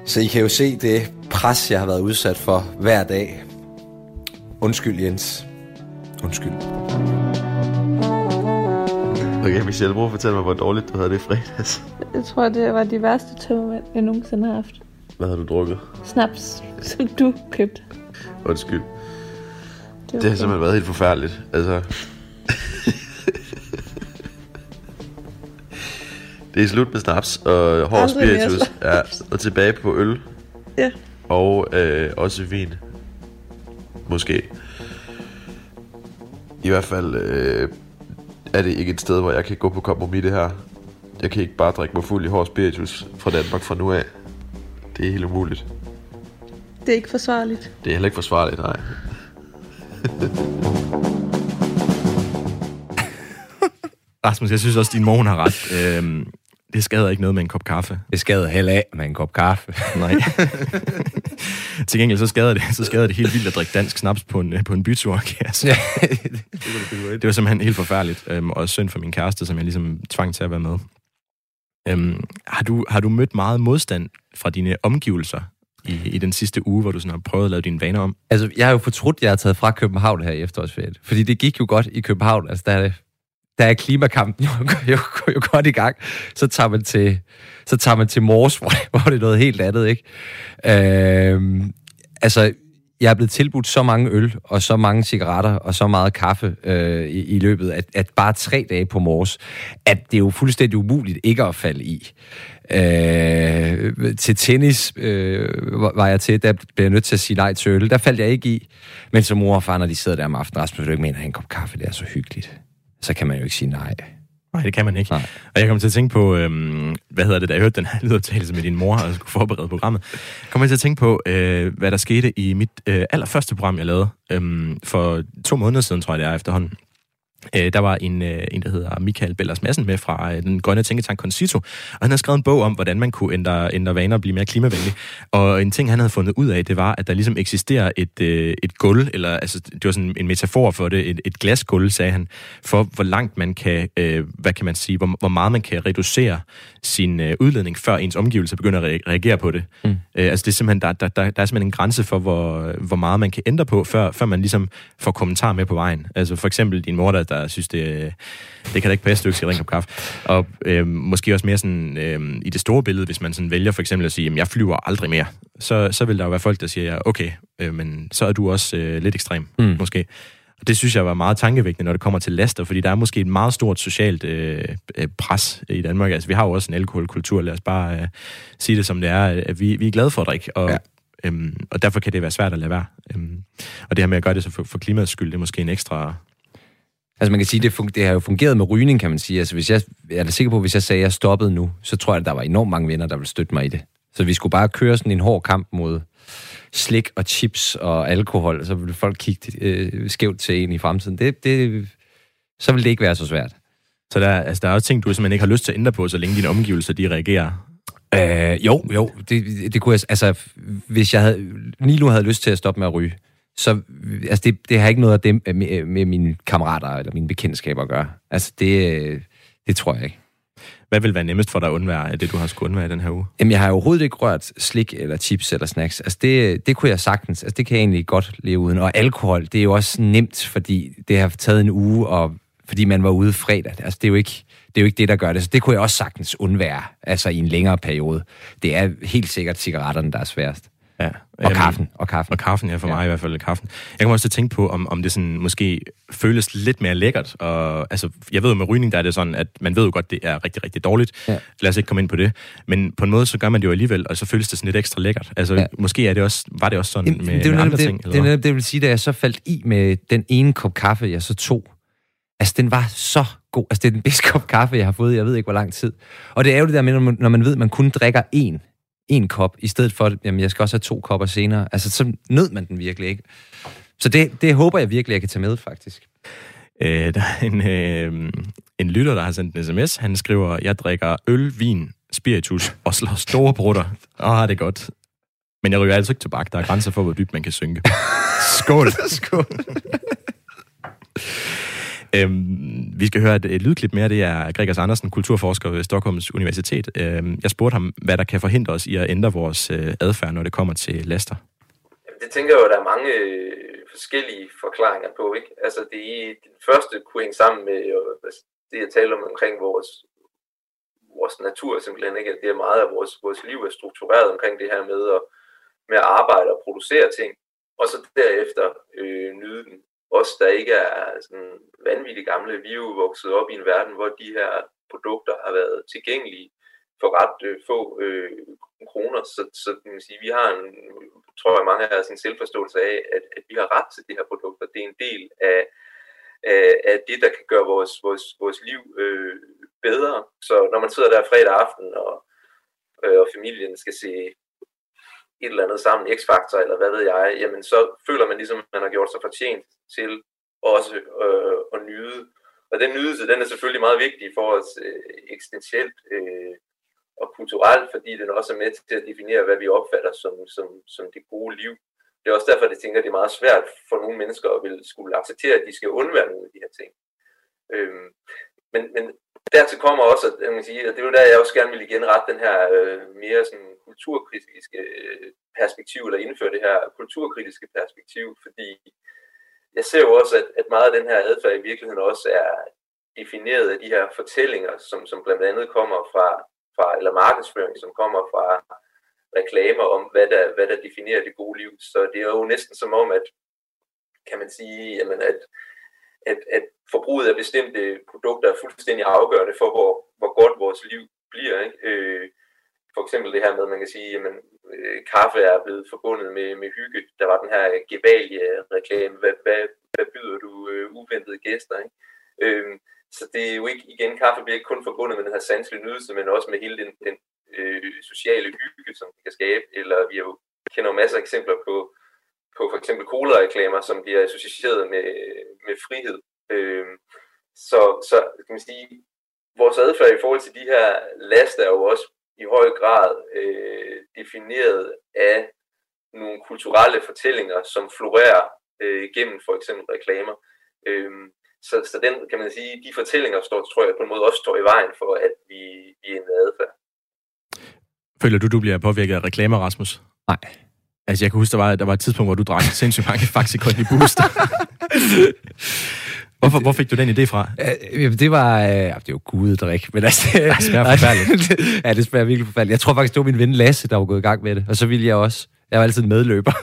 Så I kan jo se det pres, jeg har været udsat for hver dag. Undskyld, Jens. Undskyld. Okay, Michelle, prøv at fortælle mig, hvor dårligt du havde det i fredags. Jeg tror, det var de værste tømmermænd, jeg nogensinde har haft. Hvad havde du drukket? Snaps, som du købte. Undskyld. var Det har simpelthen været helt forfærdeligt. Altså... det er slut med snaps og hård Aldrig spiritus. Ja, og tilbage på øl. Ja. Og øh, også vin. Måske. I hvert fald øh, er det ikke et sted, hvor jeg kan gå på kompromis det her. Jeg kan ikke bare drikke mig fuld i hård spiritus fra Danmark fra nu af. Det er helt umuligt. Det er ikke forsvarligt. Det er heller ikke forsvarligt, nej. Rasmus, jeg synes også, at din mor hun har ret. Øhm, det skader ikke noget med en kop kaffe. Det skader heller af med en kop kaffe. Nej. Til gengæld så skader det, så skader det helt vildt at drikke dansk snaps på en, øh, på en bytur, kan jeg sige. Det var simpelthen helt forfærdeligt, øhm, og synd for min kæreste, som jeg ligesom tvang til at være med. Øhm, har, du, har du mødt meget modstand fra dine omgivelser i, i den sidste uge, hvor du sådan har prøvet at lave dine vaner om? Altså, jeg har jo fortrudt, at jeg har taget fra København her i efterårsferien. Fordi det gik jo godt i København. Altså, der er, der er klimakampen jo, jo, jo, godt i gang. Så tager man til, så tager man til Mors, hvor, det- hvor det er noget helt andet, ikke? Øhm, altså, jeg er blevet tilbudt så mange øl, og så mange cigaretter, og så meget kaffe øh, i, i løbet, at, at bare tre dage på mors, at det er jo fuldstændig umuligt ikke at falde i. Øh, til tennis øh, var jeg til, der blev jeg nødt til at sige nej til øl. Der faldt jeg ikke i. Men som mor og far, når de sidder der om aftenen, Rasmus, vil du ikke mene, at en kop kaffe, det er så hyggeligt. Så kan man jo ikke sige nej. Nej, det kan man ikke. Nej. Og jeg kom til at tænke på, øhm, hvad hedder det, da jeg hørte den her lydoptagelse med din mor, og skulle forberede programmet, kom jeg til at tænke på, øh, hvad der skete i mit øh, allerførste program, jeg lavede, øh, for to måneder siden, tror jeg det er efterhånden. Øh, der var en, øh, en, der hedder Michael Bellers Madsen med fra øh, den grønne tænketank Concito, og han havde skrevet en bog om, hvordan man kunne ændre, ændre vaner og blive mere klimavenlig. Og en ting, han havde fundet ud af, det var, at der ligesom eksisterer et, øh, et gulv, eller altså, det var sådan en metafor for det, et, et glasgulv, sagde han, for hvor langt man kan, øh, hvad kan man sige, hvor, hvor meget man kan reducere sin øh, udledning, før ens omgivelser begynder at re- reagere på det. Mm. Øh, altså det er simpelthen, der, der, der, der er simpelthen en grænse for, hvor, hvor meget man kan ændre på, før, før man ligesom får kommentarer med på vejen. Altså for eksempel din mor, der, der synes, det, det kan da ikke passe, du ikke skal ringe op kaffe. Og øh, måske også mere sådan, øh, i det store billede, hvis man sådan vælger for eksempel at sige, jamen jeg flyver aldrig mere, så, så vil der jo være folk, der siger, okay, øh, men så er du også øh, lidt ekstrem, mm. måske. Og det synes jeg var meget tankevækkende, når det kommer til laster, fordi der er måske et meget stort socialt øh, øh, pres i Danmark. Altså, vi har jo også en alkoholkultur, lad os bare øh, sige det som det er, at vi, vi er glade for at drikke, og, ja. øhm, og derfor kan det være svært at lade være. Øhm, og det her med at gøre det så for, for klimaets skyld, det er måske en ekstra... Altså man kan sige, det, fun- det har jo fungeret med rygning, kan man sige. Altså hvis jeg, jeg er da sikker på, at hvis jeg sagde, at jeg stoppede nu, så tror jeg, at der var enormt mange venner, der ville støtte mig i det. Så vi skulle bare køre sådan en hård kamp mod slik og chips og alkohol, så ville folk kigge øh, skævt til en i fremtiden. Det, det, så vil det ikke være så svært. Så der, altså, der er også ting, du simpelthen ikke har lyst til at ændre på, så længe dine omgivelser de reagerer. Øh, jo, jo, det, det kunne jeg, altså, hvis jeg havde, Nilo havde lyst til at stoppe med at ryge, så altså, det, det har ikke noget af det med, med mine kammerater eller mine bekendtskaber at gøre. Altså, det, det tror jeg ikke. Hvad vil være nemmest for dig at undvære af det, du har skulle undvære i den her uge? Jamen, jeg har overhovedet ikke rørt slik eller chips eller snacks. Altså, det, det kunne jeg sagtens. Altså, det kan jeg egentlig godt leve uden. Og alkohol, det er jo også nemt, fordi det har taget en uge, og fordi man var ude fredag. Altså, det er jo ikke det, er jo ikke det der gør det. Så det kunne jeg også sagtens undvære, altså i en længere periode. Det er helt sikkert cigaretterne, der er sværest. Ja. Og kaffen. Og kaffen. Og kaffen, ja, for mig ja. i hvert fald kaffen. Jeg kan også til at tænke på, om, om det sådan måske føles lidt mere lækkert. Og, altså, jeg ved jo med rygning, der er det sådan, at man ved jo godt, det er rigtig, rigtig dårligt. Ja. Lad os ikke komme ind på det. Men på en måde, så gør man det jo alligevel, og så føles det sådan lidt ekstra lækkert. Altså, ja. måske er det også, var det også sådan Jamen, med, det med andre det, ting? Eller det er netop det, jeg vil sige, da jeg så faldt i med den ene kop kaffe, jeg så tog. Altså, den var så god. Altså, det er den bedste kop kaffe, jeg har fået, jeg ved ikke, hvor lang tid. Og det er jo det der med, når man, når man ved, at man kun drikker én en kop, i stedet for, jamen jeg skal også have to kopper senere. Altså, så nød man den virkelig ikke. Så det, det håber jeg virkelig, jeg kan tage med, faktisk. Øh, der er en, øh, en lytter, der har sendt en sms. Han skriver, jeg drikker øl, vin, spiritus og slår store brutter. Åh, det er godt. Men jeg ryger altså ikke tobak. Der er grænser for, hvor dybt man kan synke. Skål! Skål! Øhm, vi skal høre et, et lydklip mere. Det er Gregers Andersen, kulturforsker ved Stockholms Universitet. Øhm, jeg spurgte ham, hvad der kan forhindre os i at ændre vores øh, adfærd, når det kommer til laster. Jamen, det tænker jeg jo, der er mange øh, forskellige forklaringer på. Ikke? Altså, det, den første kunne hænge sammen med øh, det, jeg taler om omkring vores, vores natur simpelthen. Ikke? At det er meget af vores, vores liv er struktureret omkring det her med at, med at arbejde og producere ting, og så derefter øh, nyde den os, der ikke er sådan vanvittigt gamle, vi er jo vokset op i en verden, hvor de her produkter har været tilgængelige for ret øh, få øh, kroner. Så, så man sige, vi har en, tror jeg, mange af os en selvforståelse af, at, at vi har ret til de her produkter. Det er en del af, af, af det, der kan gøre vores, vores, vores liv øh, bedre. Så når man sidder der fredag aften, og, øh, og familien skal se et eller andet sammen, X-Factor eller hvad ved jeg, jamen så føler man ligesom, at man har gjort sig fortjent til også øh, at nyde. Og den nydelse, den er selvfølgelig meget vigtig for os øh, eksistentielt øh, og kulturelt, fordi den også er med til at definere, hvad vi opfatter som, som, som det gode liv. Det er også derfor, at jeg tænker, at det er meget svært for nogle mennesker at vil skulle acceptere, at de skal undvære nogle af de her ting. Øhm, men, men dertil kommer også, at, jeg kan sige, at det er jo der, jeg også gerne vil igen rette den her øh, mere sådan kulturkritiske øh, perspektiv, eller indføre det her kulturkritiske perspektiv, fordi jeg ser jo også, at, at meget af den her adfærd i virkeligheden også er defineret af de her fortællinger, som, som blandt andet kommer fra, fra eller markedsføring, som kommer fra reklamer om, hvad der, hvad der definerer det gode liv. Så det er jo næsten som om, at kan man sige, jamen, at, at, at forbruget af bestemte produkter er fuldstændig afgørende for, hvor, hvor godt vores liv bliver. Ikke? Øh, for eksempel det her med, at man kan sige, jamen, øh, kaffe er blevet forbundet med, med hygge. Der var den her øh, Gevalia-reklame. Hvad, hvad, hvad byder du øh, uventede gæster? Ikke? Øh, så det er jo ikke, igen, kaffe bliver ikke kun forbundet med den her sanselige nydelse, men også med hele den, den øh, sociale hygge, som det kan skabe. Eller vi har jo, kender jo masser af eksempler på, på for eksempel cola-reklamer, som bliver associeret med, med frihed. Øh, så, så kan man sige, vores adfærd i forhold til de her laster er jo også i høj grad øh, defineret af nogle kulturelle fortællinger, som florerer øh, gennem for eksempel reklamer. Øh, så, så den, kan man sige, de fortællinger står, tror jeg, på en måde også står i vejen for, at vi, vi ændrer adfærd. Føler du, du bliver påvirket af reklamer, Rasmus? Nej. Altså, jeg kan huske, der var, der var et tidspunkt, hvor du drak sindssygt mange Faxi Kondi Booster. Hvorfor, hvor fik du den idé fra? Øh, det var... Øh, det er jo gudedrik, men altså... Det smager forfærdeligt. ja, det smager virkelig forfærdeligt. Jeg tror faktisk, det var min ven Lasse, der var gået i gang med det. Og så ville jeg også... Jeg var altid medløber.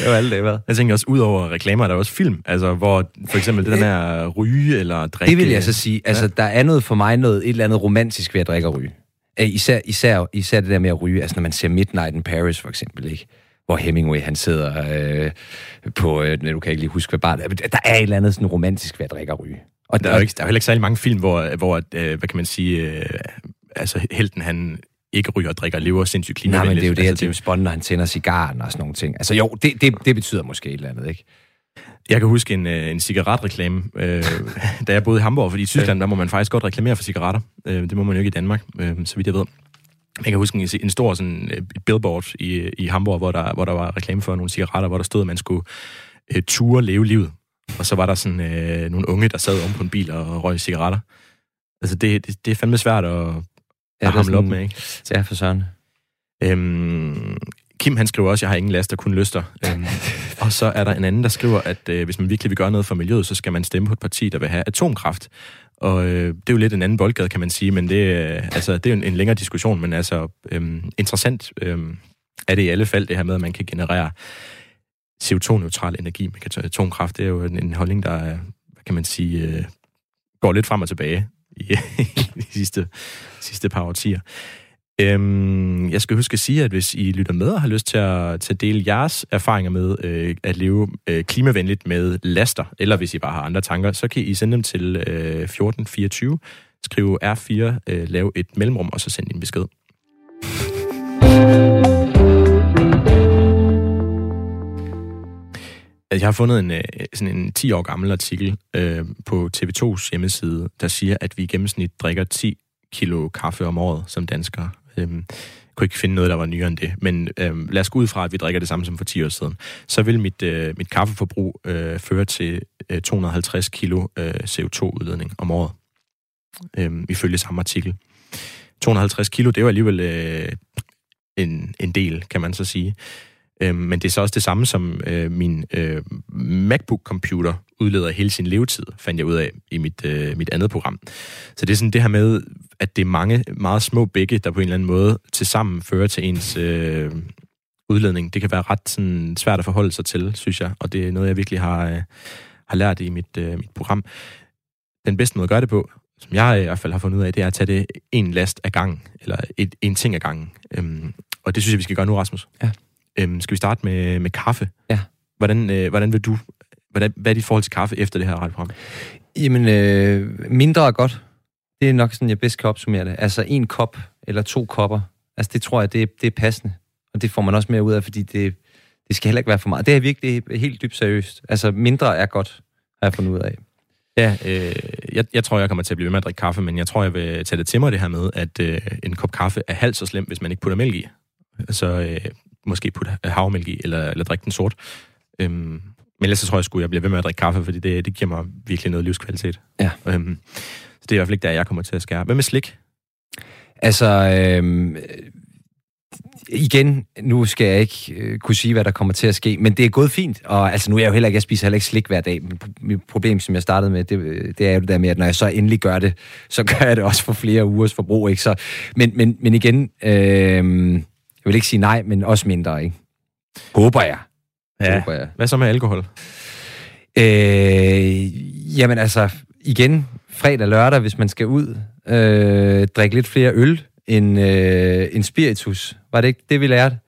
det var alle dage, hvad? Jeg tænker også, ud over reklamer, der er også film, altså hvor for eksempel det der med at ryge eller drikke. Det vil jeg så sige. Altså, der er noget for mig noget et eller andet romantisk ved at drikke og ryge. Især, især, især det der med at ryge, altså når man ser Midnight in Paris for eksempel, ikke? Hvor Hemingway han sidder øh, på, øh, du kan ikke lige huske, hvad bare, der er et eller andet sådan romantisk ved at drikke og ryge. Og der, er jo ikke, der er heller ikke særlig mange film, hvor, hvor øh, hvad kan man sige, øh, altså helten han ikke ryger og drikker og lever sindssygt klimavenligt. Nej, men det er jo det, altså, at James Bond, når han tænder cigaren og sådan nogle ting. Altså jo, det, det, det betyder måske et eller andet, ikke? Jeg kan huske en, øh, en cigaretreklame, øh, da jeg boede i Hamburg, fordi i Tyskland, der må man faktisk godt reklamere for cigaretter. Øh, det må man jo ikke i Danmark, øh, så vidt jeg ved. Jeg kan huske en, en stor sådan, et billboard i, i Hamburg, hvor der, hvor der var reklame for nogle cigaretter, hvor der stod, at man skulle øh, ture leve livet. Og så var der sådan øh, nogle unge, der sad om på en bil og røg cigaretter. Altså, det, det, det er fandme svært at, ja, at hamle op med, ikke? Ja, for søren. Øhm, Kim, han skriver også, at jeg har ingen laster, kun lyster. Øhm, og så er der en anden, der skriver, at øh, hvis man virkelig vil gøre noget for miljøet, så skal man stemme på et parti, der vil have atomkraft. Og øh, det er jo lidt en anden boldgade, kan man sige, men det, øh, altså, det er jo en, en længere diskussion, men altså øh, interessant øh, er det i alle fald, det her med, at man kan generere CO2-neutral energi med atomkraft. Det er jo en, en holdning, der øh, hvad kan man sige, øh, går lidt frem og tilbage i, i de sidste, sidste par årtier. Øhm, jeg skal huske at sige, at hvis I lytter med og har lyst til at, til at dele jeres erfaringer med øh, at leve øh, klimavenligt med laster, eller hvis I bare har andre tanker, så kan I sende dem til øh, 1424, skrive R4, øh, lave et mellemrum, og så sende en besked. Altså, jeg har fundet en, øh, sådan en 10 år gammel artikel øh, på TV2's hjemmeside, der siger, at vi i gennemsnit drikker 10 kilo kaffe om året som danskere. Øhm, jeg kunne ikke finde noget, der var nyere end det. Men øhm, lad os gå ud fra, at vi drikker det samme som for 10 år siden. Så vil mit, øh, mit kaffeforbrug øh, føre til øh, 250 kilo øh, CO2-udledning om året. Øhm, ifølge samme artikel. 250 kilo, det er jo alligevel øh, en, en del, kan man så sige. Øhm, men det er så også det samme, som øh, min øh, MacBook-computer udleder hele sin levetid, fandt jeg ud af i mit, øh, mit andet program. Så det er sådan det her med, at det er mange meget små bække, der på en eller anden måde til sammen fører til ens øh, udledning. Det kan være ret sådan, svært at forholde sig til, synes jeg, og det er noget, jeg virkelig har, øh, har lært i mit, øh, mit program. Den bedste måde at gøre det på, som jeg i hvert fald har fundet ud af, det er at tage det en last af gangen, eller et, en ting af gangen. Øhm, og det synes jeg, vi skal gøre nu, Rasmus. Ja. Øhm, skal vi starte med, med kaffe? Ja. Hvordan, øh, hvordan vil du... Hvordan, hvad er dit forhold til kaffe efter det her radioprogram? Jamen, øh, mindre er godt. Det er nok sådan, jeg bedst kan opsummere det. Altså en kop eller to kopper. Altså det tror jeg, det, det er passende. Og det får man også mere ud af, fordi det, det skal heller ikke være for meget. Det er virkelig helt dybt seriøst. Altså mindre er godt, har jeg fundet ud af. Ja, øh, jeg, jeg tror, jeg kommer til at blive ved med at drikke kaffe, men jeg tror, jeg vil tage det til mig, det her med, at øh, en kop kaffe er halvt så slem, hvis man ikke putter mælk i. Så øh, måske putte havremælk i, eller, eller drikke den sort. Øhm, men ellers så tror jeg, at jeg bliver ved med at drikke kaffe, fordi det, det giver mig virkelig noget livskvalitet. Ja. Øhm, så det er i hvert fald ikke der, jeg kommer til at skære. Hvad med slik? Altså, øh, igen, nu skal jeg ikke øh, kunne sige, hvad der kommer til at ske, men det er gået fint, og altså nu er jeg jo heller ikke, jeg spiser heller ikke slik hver dag. Mit problem, som jeg startede med, det, det er jo det der med, at når jeg så endelig gør det, så gør jeg det også for flere ugers forbrug, ikke? Så, men, men, men igen, øh, jeg vil ikke sige nej, men også mindre, ikke? Håber jeg. Ja. Håber jeg. Hvad så med alkohol? Øh, jamen altså, igen, fredag lørdag, hvis man skal ud, øh, drikke lidt flere øl end, øh, end spiritus. Var det ikke det, vi lærte?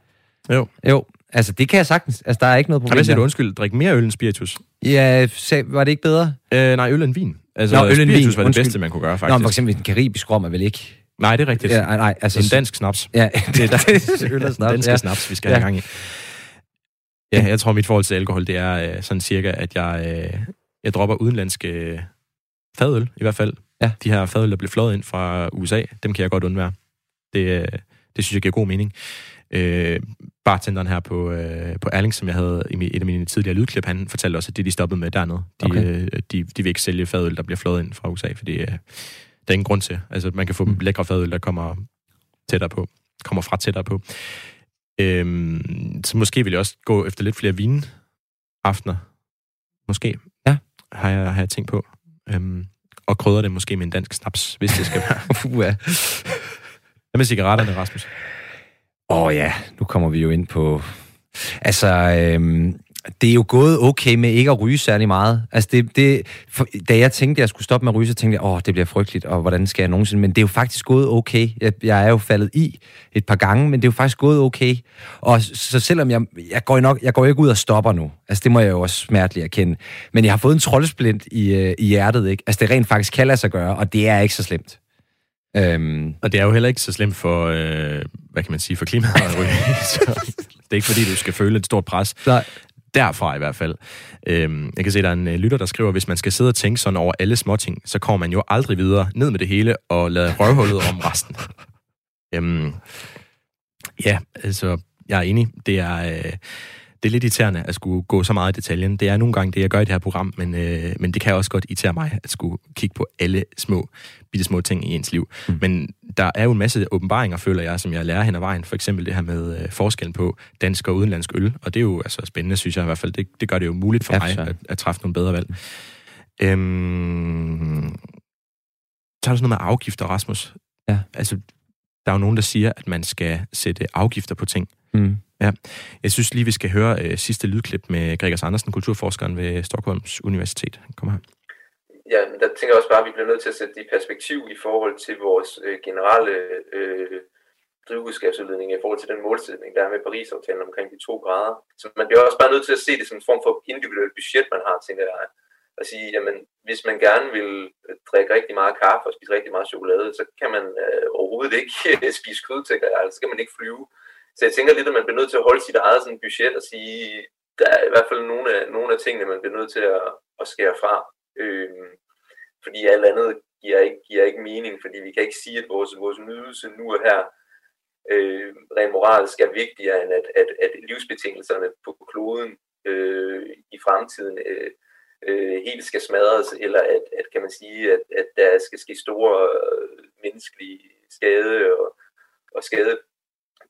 Jo. Jo, altså det kan jeg sagtens. Altså, der er ikke noget problem hvad siger du? Undskyld, drik mere øl end spiritus? Ja, sag, var det ikke bedre? Øh, nej, øl end vin. Altså, Nå, øl end spiritus vin, var det undskyld. bedste, man kunne gøre, Nå, faktisk. men for eksempel en karibisk rom er vel ikke... Nej, det er rigtigt. Ja, nej, altså... En dansk snaps. Ja, Det er der, øl og snaps, danske ja. snaps, vi skal Ja. have gang i. Ja, jeg tror, mit forhold til alkohol, det er øh, sådan cirka, at jeg, øh, jeg dropper udenlandske øh, fadøl, i hvert fald. Ja. De her fadøl, der bliver flået ind fra USA, dem kan jeg godt undvære. Det, øh, det synes jeg giver god mening. Øh, bartenderen her på, øh, på Erling, som jeg havde i et af mine tidligere lydklip, han fortalte også, at det de stoppede med dernede. De, Okay. øh, de, de vil ikke sælge fadøl, der bliver flået ind fra USA, fordi øh, der er ingen grund til. Altså, man kan få mm. lækre fadøl, der kommer tættere på. Kommer fra tættere på. Øhm, så måske vil jeg også gå efter lidt flere vine aftener. Måske. Ja. Har jeg, har jeg tænkt på. Øhm, og krydre det måske med en dansk snaps, hvis det skal være. Uha. Hvad med cigaretterne, Rasmus? Åh oh, ja, nu kommer vi jo ind på... Altså, øhm, det er jo gået okay med ikke at ryge særlig meget. Altså, det, det, for, da jeg tænkte, at jeg skulle stoppe med at ryge, så tænkte jeg, åh, det bliver frygteligt, og hvordan skal jeg nogensinde... Men det er jo faktisk gået okay. Jeg, jeg er jo faldet i et par gange, men det er jo faktisk gået okay. Og så selvom jeg, jeg går nok, jeg går ikke ud og stopper nu. Altså, det må jeg jo også smerteligt erkende. Men jeg har fået en troldsplint i, øh, i hjertet, ikke? Altså, det rent faktisk kan lade sig gøre, og det er ikke så slemt. Øhm, Og det er jo heller ikke så slemt for, øh, hvad kan man sige, for klimaet at ryge. så det er ikke fordi, du skal føle et stort pres. Nej. Derfra i hvert fald. Øhm, jeg kan se, der er en øh, lytter, der skriver, hvis man skal sidde og tænke sådan over alle småting, så kommer man jo aldrig videre ned med det hele og lade røvhullet om resten. Øhm, ja, altså, jeg er enig. Det er, øh, det er lidt irriterende at skulle gå så meget i detaljen. Det er nogle gange det, jeg gør i det her program, men, øh, men det kan også godt irritere mig at skulle kigge på alle små, bitte små ting i ens liv. Mm. Men der er jo en masse åbenbaringer, føler jeg, som jeg lærer hen ad vejen. For eksempel det her med øh, forskellen på dansk og udenlandsk øl. Og det er jo altså spændende, synes jeg i hvert fald. Det, det gør det jo muligt for Ja, mig at, at træffe nogle bedre valg. Øhm, så er der sådan noget med afgifter, Rasmus. Ja. Altså, der er jo nogen, der siger, at man skal sætte afgifter på ting. mm. Ja, Jeg synes lige, vi skal høre øh, sidste lydklip med Gregers Andersen, kulturforskeren ved Stockholms Universitet. Kom her. Ja, men der tænker jeg også bare, at vi bliver nødt til at sætte det i perspektiv i forhold til vores øh, generelle øh, drivhusgasudledning i forhold til den målsætning, der er med Paris-aftalen omkring de to grader. Så man bliver også bare nødt til at se det som en form for individuelt budget, man har, tænker jeg. At sige, jamen, hvis man gerne vil øh, drikke rigtig meget kaffe og spise rigtig meget chokolade, så kan man øh, overhovedet ikke spise kød, tænker jeg. Altså, så kan man ikke flyve. Så jeg tænker lidt, at man bliver nødt til at holde sit eget sådan, budget og sige, der er i hvert fald nogle af, nogle af tingene, man bliver nødt til at, at skære fra. Øhm, fordi alt andet giver ikke, giver ikke mening, fordi vi kan ikke sige, at vores, vores nydelse nu og her øh, rent moralsk er vigtigere end at, at, at livsbetingelserne på kloden øh, i fremtiden øh, øh, helt skal smadres, eller at, at kan man sige, at, at der skal ske store øh, menneskelige skade og, og skade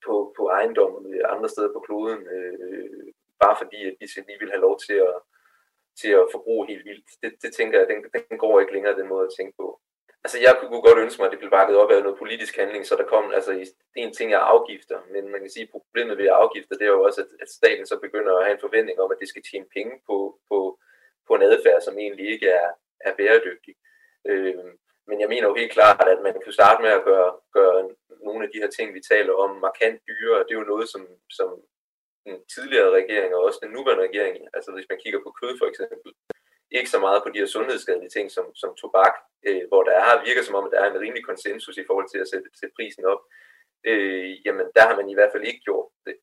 på, på ejendommen andre steder på kloden, øh, bare fordi at vi lige vil have lov til at, til at forbruge helt vildt. Det, det tænker jeg, den, den går ikke længere, den måde at tænke på. Altså, jeg kunne godt ønske mig, at det blev bakket op af noget politisk handling, så der kom, altså, en ting er afgifter, men man kan sige, at problemet ved afgifter, det er jo også, at, at staten så begynder at have en forventning om, at det skal tjene penge på, på, på en adfærd, som egentlig ikke er, er bæredygtig. Øh, men jeg mener jo helt klart, at man kan starte med at gøre, gøre nogle af de her ting, vi taler om, markant dyrere. Det er jo noget, som, som den tidligere regering og også den nuværende regering, altså hvis man kigger på kød for eksempel, ikke så meget på de her sundhedsskadelige ting som, som tobak, øh, hvor der er, virker som om, at der er en rimelig konsensus i forhold til at sætte, sætte prisen op. Øh, jamen, der har man i hvert fald ikke gjort det.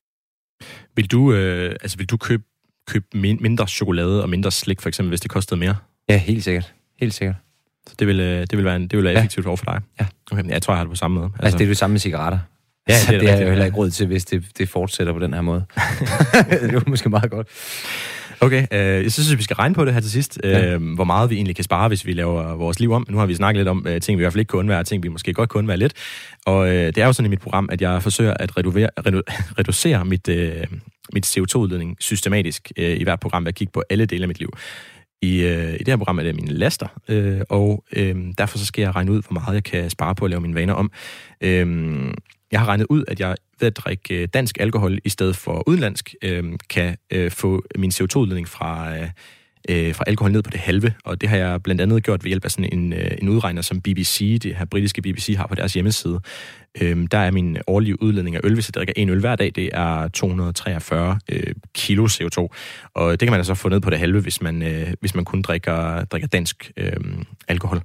Vil du, øh, altså, vil du købe, købe min- mindre chokolade og mindre slik, for eksempel, hvis det kostede mere? Ja, helt sikkert. Helt sikkert. Så det vil, øh, det vil være, en, det vil være Ja. effektivt over for dig? Ja. Okay, jeg tror, jeg har det på samme måde. Altså, altså det er det samme med cigaretter. Ja, så det er det, det er rigtigt, jo heller ikke råd til, hvis det, det fortsætter på den her måde. det er jo måske meget godt. Okay, øh, jeg synes, vi skal regne på det her til sidst, øh, ja. hvor meget vi egentlig kan spare, hvis vi laver vores liv om. Nu har vi snakket lidt om øh, ting, vi i hvert fald ikke kunne undvære, ting, vi måske godt kunne undvære lidt. Og øh, det er jo sådan i mit program, at jeg forsøger at reducere, redu, reducere mit, øh, mit CO2-udledning systematisk øh, i hvert program ved at kigge på alle dele af mit liv. I, øh, I det her program er det mine laster, øh, og øh, derfor så skal jeg regne ud, hvor meget jeg kan spare på at lave mine vaner om. Øh, jeg har regnet ud, at jeg ved at drikke øh, dansk alkohol i stedet for udenlandsk, øh, kan øh, få min CO2-udledning fra, øh, Øh, fra alkohol ned på det halve, og det har jeg blandt andet gjort ved hjælp af sådan en, øh, en udregner, som BBC, det her britiske BBC, har på deres hjemmeside. Øh, der er min årlige udledning af øl, hvis jeg drikker en øl hver dag, det er 243 øh, kilo CO2, og det kan man altså få ned på det halve, hvis man, øh, hvis man kun drikker, drikker dansk øh, alkohol.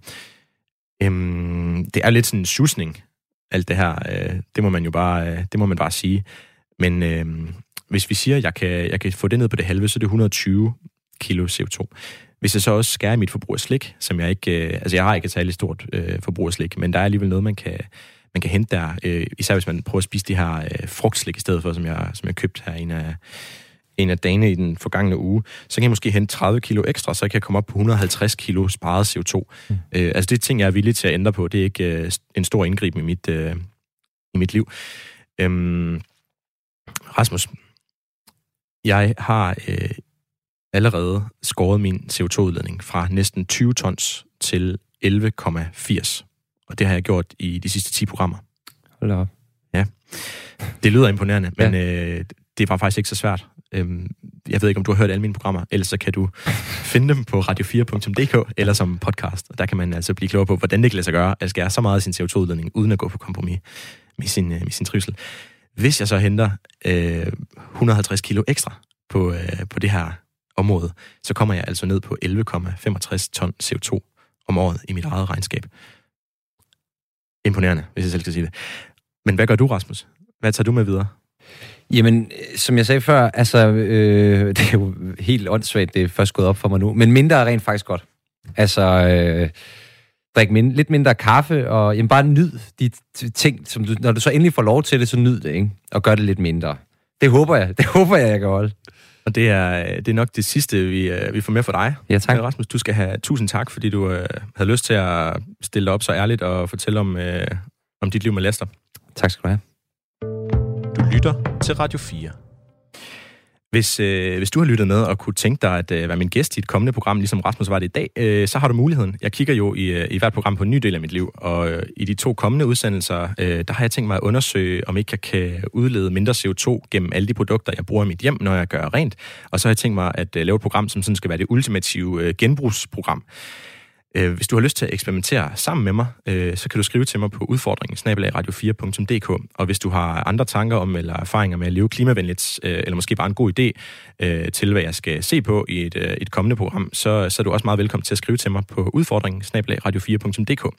Øhm, det er lidt sådan en susning, alt det her. Øh, det må man jo bare, øh, det må man bare sige. Men øh, hvis vi siger, at jeg kan, jeg kan få det ned på det halve, så er det 120 kilo CO2. Hvis jeg så også skærer mit forbrug af slik, som jeg ikke... Øh, altså, jeg har ikke et særligt stort øh, forbrug af slik, men der er alligevel noget, man kan, man kan hente der. Øh, især hvis man prøver at spise de her øh, frugtslik i stedet for, som jeg, som jeg købte her en af, en af dagene i den forgangne uge, så kan jeg måske hente 30 kilo ekstra, så jeg kan komme op på 150 kilo sparet CO2. Mm. Øh, altså det er ting, jeg er villig til at ændre på. Det er ikke øh, en stor indgreb i mit, øh, i mit liv. Øhm, Rasmus, jeg har øh, allerede skåret min CO2-udledning fra næsten 20 tons til 11,80. Og det har jeg gjort i de sidste 10 programmer. Hold op. Ja. Det lyder imponerende, men ja. øh, det var faktisk ikke så svært. Øhm, jeg ved ikke, om du har hørt alle mine programmer, ellers så kan du finde dem på radio4.dk eller som podcast. Og der kan man altså blive klogere på, hvordan det kan lade sig gøre at skære så meget af sin CO2-udledning, uden at gå på kompromis med sin, øh, med sin trivsel. Hvis jeg så henter øh, 150 kilo ekstra på, øh, på det her område, så kommer jeg altså ned på 11,65 ton CO2 om året i mit eget regnskab. Imponerende, hvis jeg selv skal sige det. Men hvad gør du, Rasmus? Hvad tager du med videre? Jamen, som jeg sagde før, altså, øh, det er jo helt åndssvagt, det er først gået op for mig nu, men mindre er rent faktisk godt. Altså, øh, drik mind, lidt mindre kaffe, og jamen, bare nyd de ting, som du, når du så endelig får lov til det, så nyd det, ikke? Og gør det lidt mindre. Det håber jeg, det håber jeg, jeg kan holde. Og det er, det er nok det sidste, vi, øh, vi får med for dig. Ja, tak. Rasmus, du skal have tusind tak, fordi du øh, havde lyst til at stille dig op så ærligt og fortælle om, øh, om dit liv med Lester. Tak skal du have. Du lytter til Radio 4. Hvis, øh, hvis du har lyttet med og kunne tænke dig at øh, være min gæst i et kommende program, ligesom Rasmus var det i dag, øh, så har du muligheden. Jeg kigger jo i, øh, i hvert program på en ny del af mit liv, og øh, i de to kommende udsendelser, øh, der har jeg tænkt mig at undersøge, om ikke jeg kan udlede mindre CO2 gennem alle de produkter, jeg bruger i mit hjem, når jeg gør rent. Og så har jeg tænkt mig at øh, lave et program, som sådan skal være det ultimative øh, genbrugsprogram. Øh, hvis du har lyst til at eksperimentere sammen med mig, øh, så kan du skrive til mig på udfordringen radio4.dk. Og hvis du har andre tanker om eller erfaringer med at leve klimavenligt, øh, eller måske bare en god idé øh, til, hvad jeg skal se på i et, øh, et kommende program, så, så er du også meget velkommen til at skrive til mig på udfordringen radio4.dk.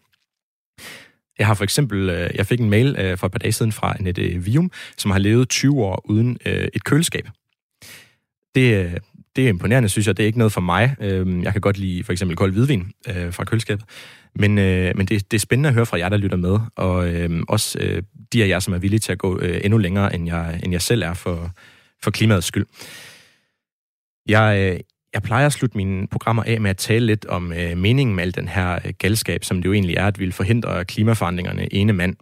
Jeg har for eksempel, øh, jeg fik en mail for et par dage siden fra Annette Vium, som har levet 20 år uden et køleskab. Det, det er imponerende, synes jeg. Det er ikke noget for mig. Øhm, jeg kan godt lide for eksempel kold hvidvin øh, fra køleskabet. Men, øh, men det, det er spændende at høre fra jer, der lytter med. Og øh, også øh, de af jer, som er villige til at gå øh, endnu længere, end jeg, end jeg selv er for, for klimaets skyld. Jeg, øh, jeg plejer at slutte mine programmer af med at tale lidt om øh, meningen med al den her øh, galskab, som det jo egentlig er, at vi vil forhindre klimaforandringerne ene mand.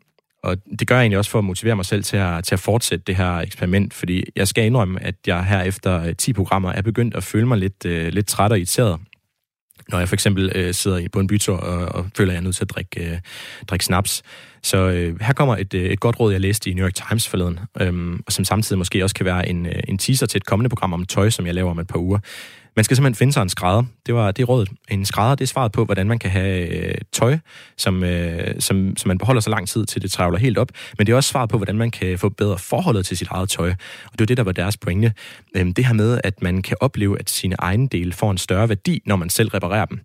Og det gør jeg egentlig også for at motivere mig selv til at, til at fortsætte det her eksperiment, fordi jeg skal indrømme, at jeg her efter øh, 10 programmer er begyndt at føle mig lidt, øh, lidt træt og irriteret. Når jeg for eksempel øh, sidder på en bytur og, og føler, at jeg er nødt til at drikke, øh, drikke snaps. Så øh, her kommer et, øh, et godt råd, jeg læste i New York Times forleden, um, og som samtidig måske også kan være en, øh, en teaser til et kommende program om tøj, som jeg laver om et par uger. Man skal simpelthen finde sig en skrædder. Det var det rådet. En skrædder, det er svaret på, hvordan man kan have øh, tøj, som, øh, som, som man beholder så lang tid, til det travler helt op. Men det er også svaret på, hvordan man kan få bedre forholdet til sit eget tøj. Og det var det, der var deres pointe. Øh, det her med, at man kan opleve, at sine egne dele får en større værdi, når man selv reparerer dem.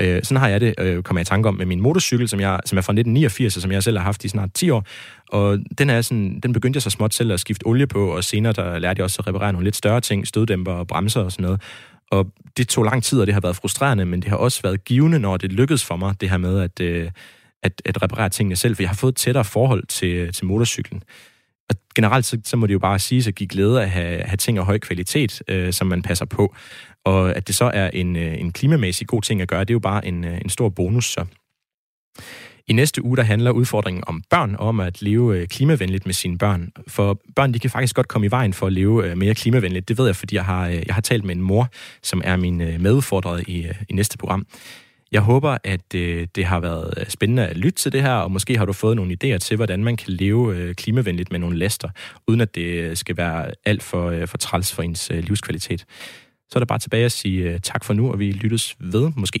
Øh, sådan har jeg det, øh, kommer jeg i tanke om, med min motorcykel, som, jeg, som er fra 1989, og som jeg selv har haft i snart 10 år. Og den, er sådan, den begyndte jeg så småt selv at skifte olie på, og senere der lærte jeg også at reparere nogle lidt større ting, støddæmper og bremser og sådan noget. Og det tog lang tid, og det har været frustrerende, men det har også været givende, når det lykkedes for mig, det her med at, øh, at, at reparere tingene selv, for jeg har fået et tættere forhold til, til motorcyklen. og generelt så, så må det jo bare sige at give glæde at have, have ting af høj kvalitet, øh, som man passer på. Og at det så er en, øh, en klimamæssig god ting at gøre, det er jo bare en, øh, en stor bonus så. I næste uge, der handler udfordringen om børn, om at leve øh, klimavenligt med sine børn. For børn, de kan faktisk godt komme i vejen for at leve øh, mere klimavenligt. Det ved jeg, fordi jeg har, øh, jeg har talt med en mor, som er min medudfordrede i, i næste program. Jeg håber, at det har været spændende at lytte til det her, og måske har du fået nogle idéer til, hvordan man kan leve klimavenligt med nogle laster, uden at det skal være alt for, for træls for ens livskvalitet. Så er der bare tilbage at sige tak for nu, og vi lyttes ved måske.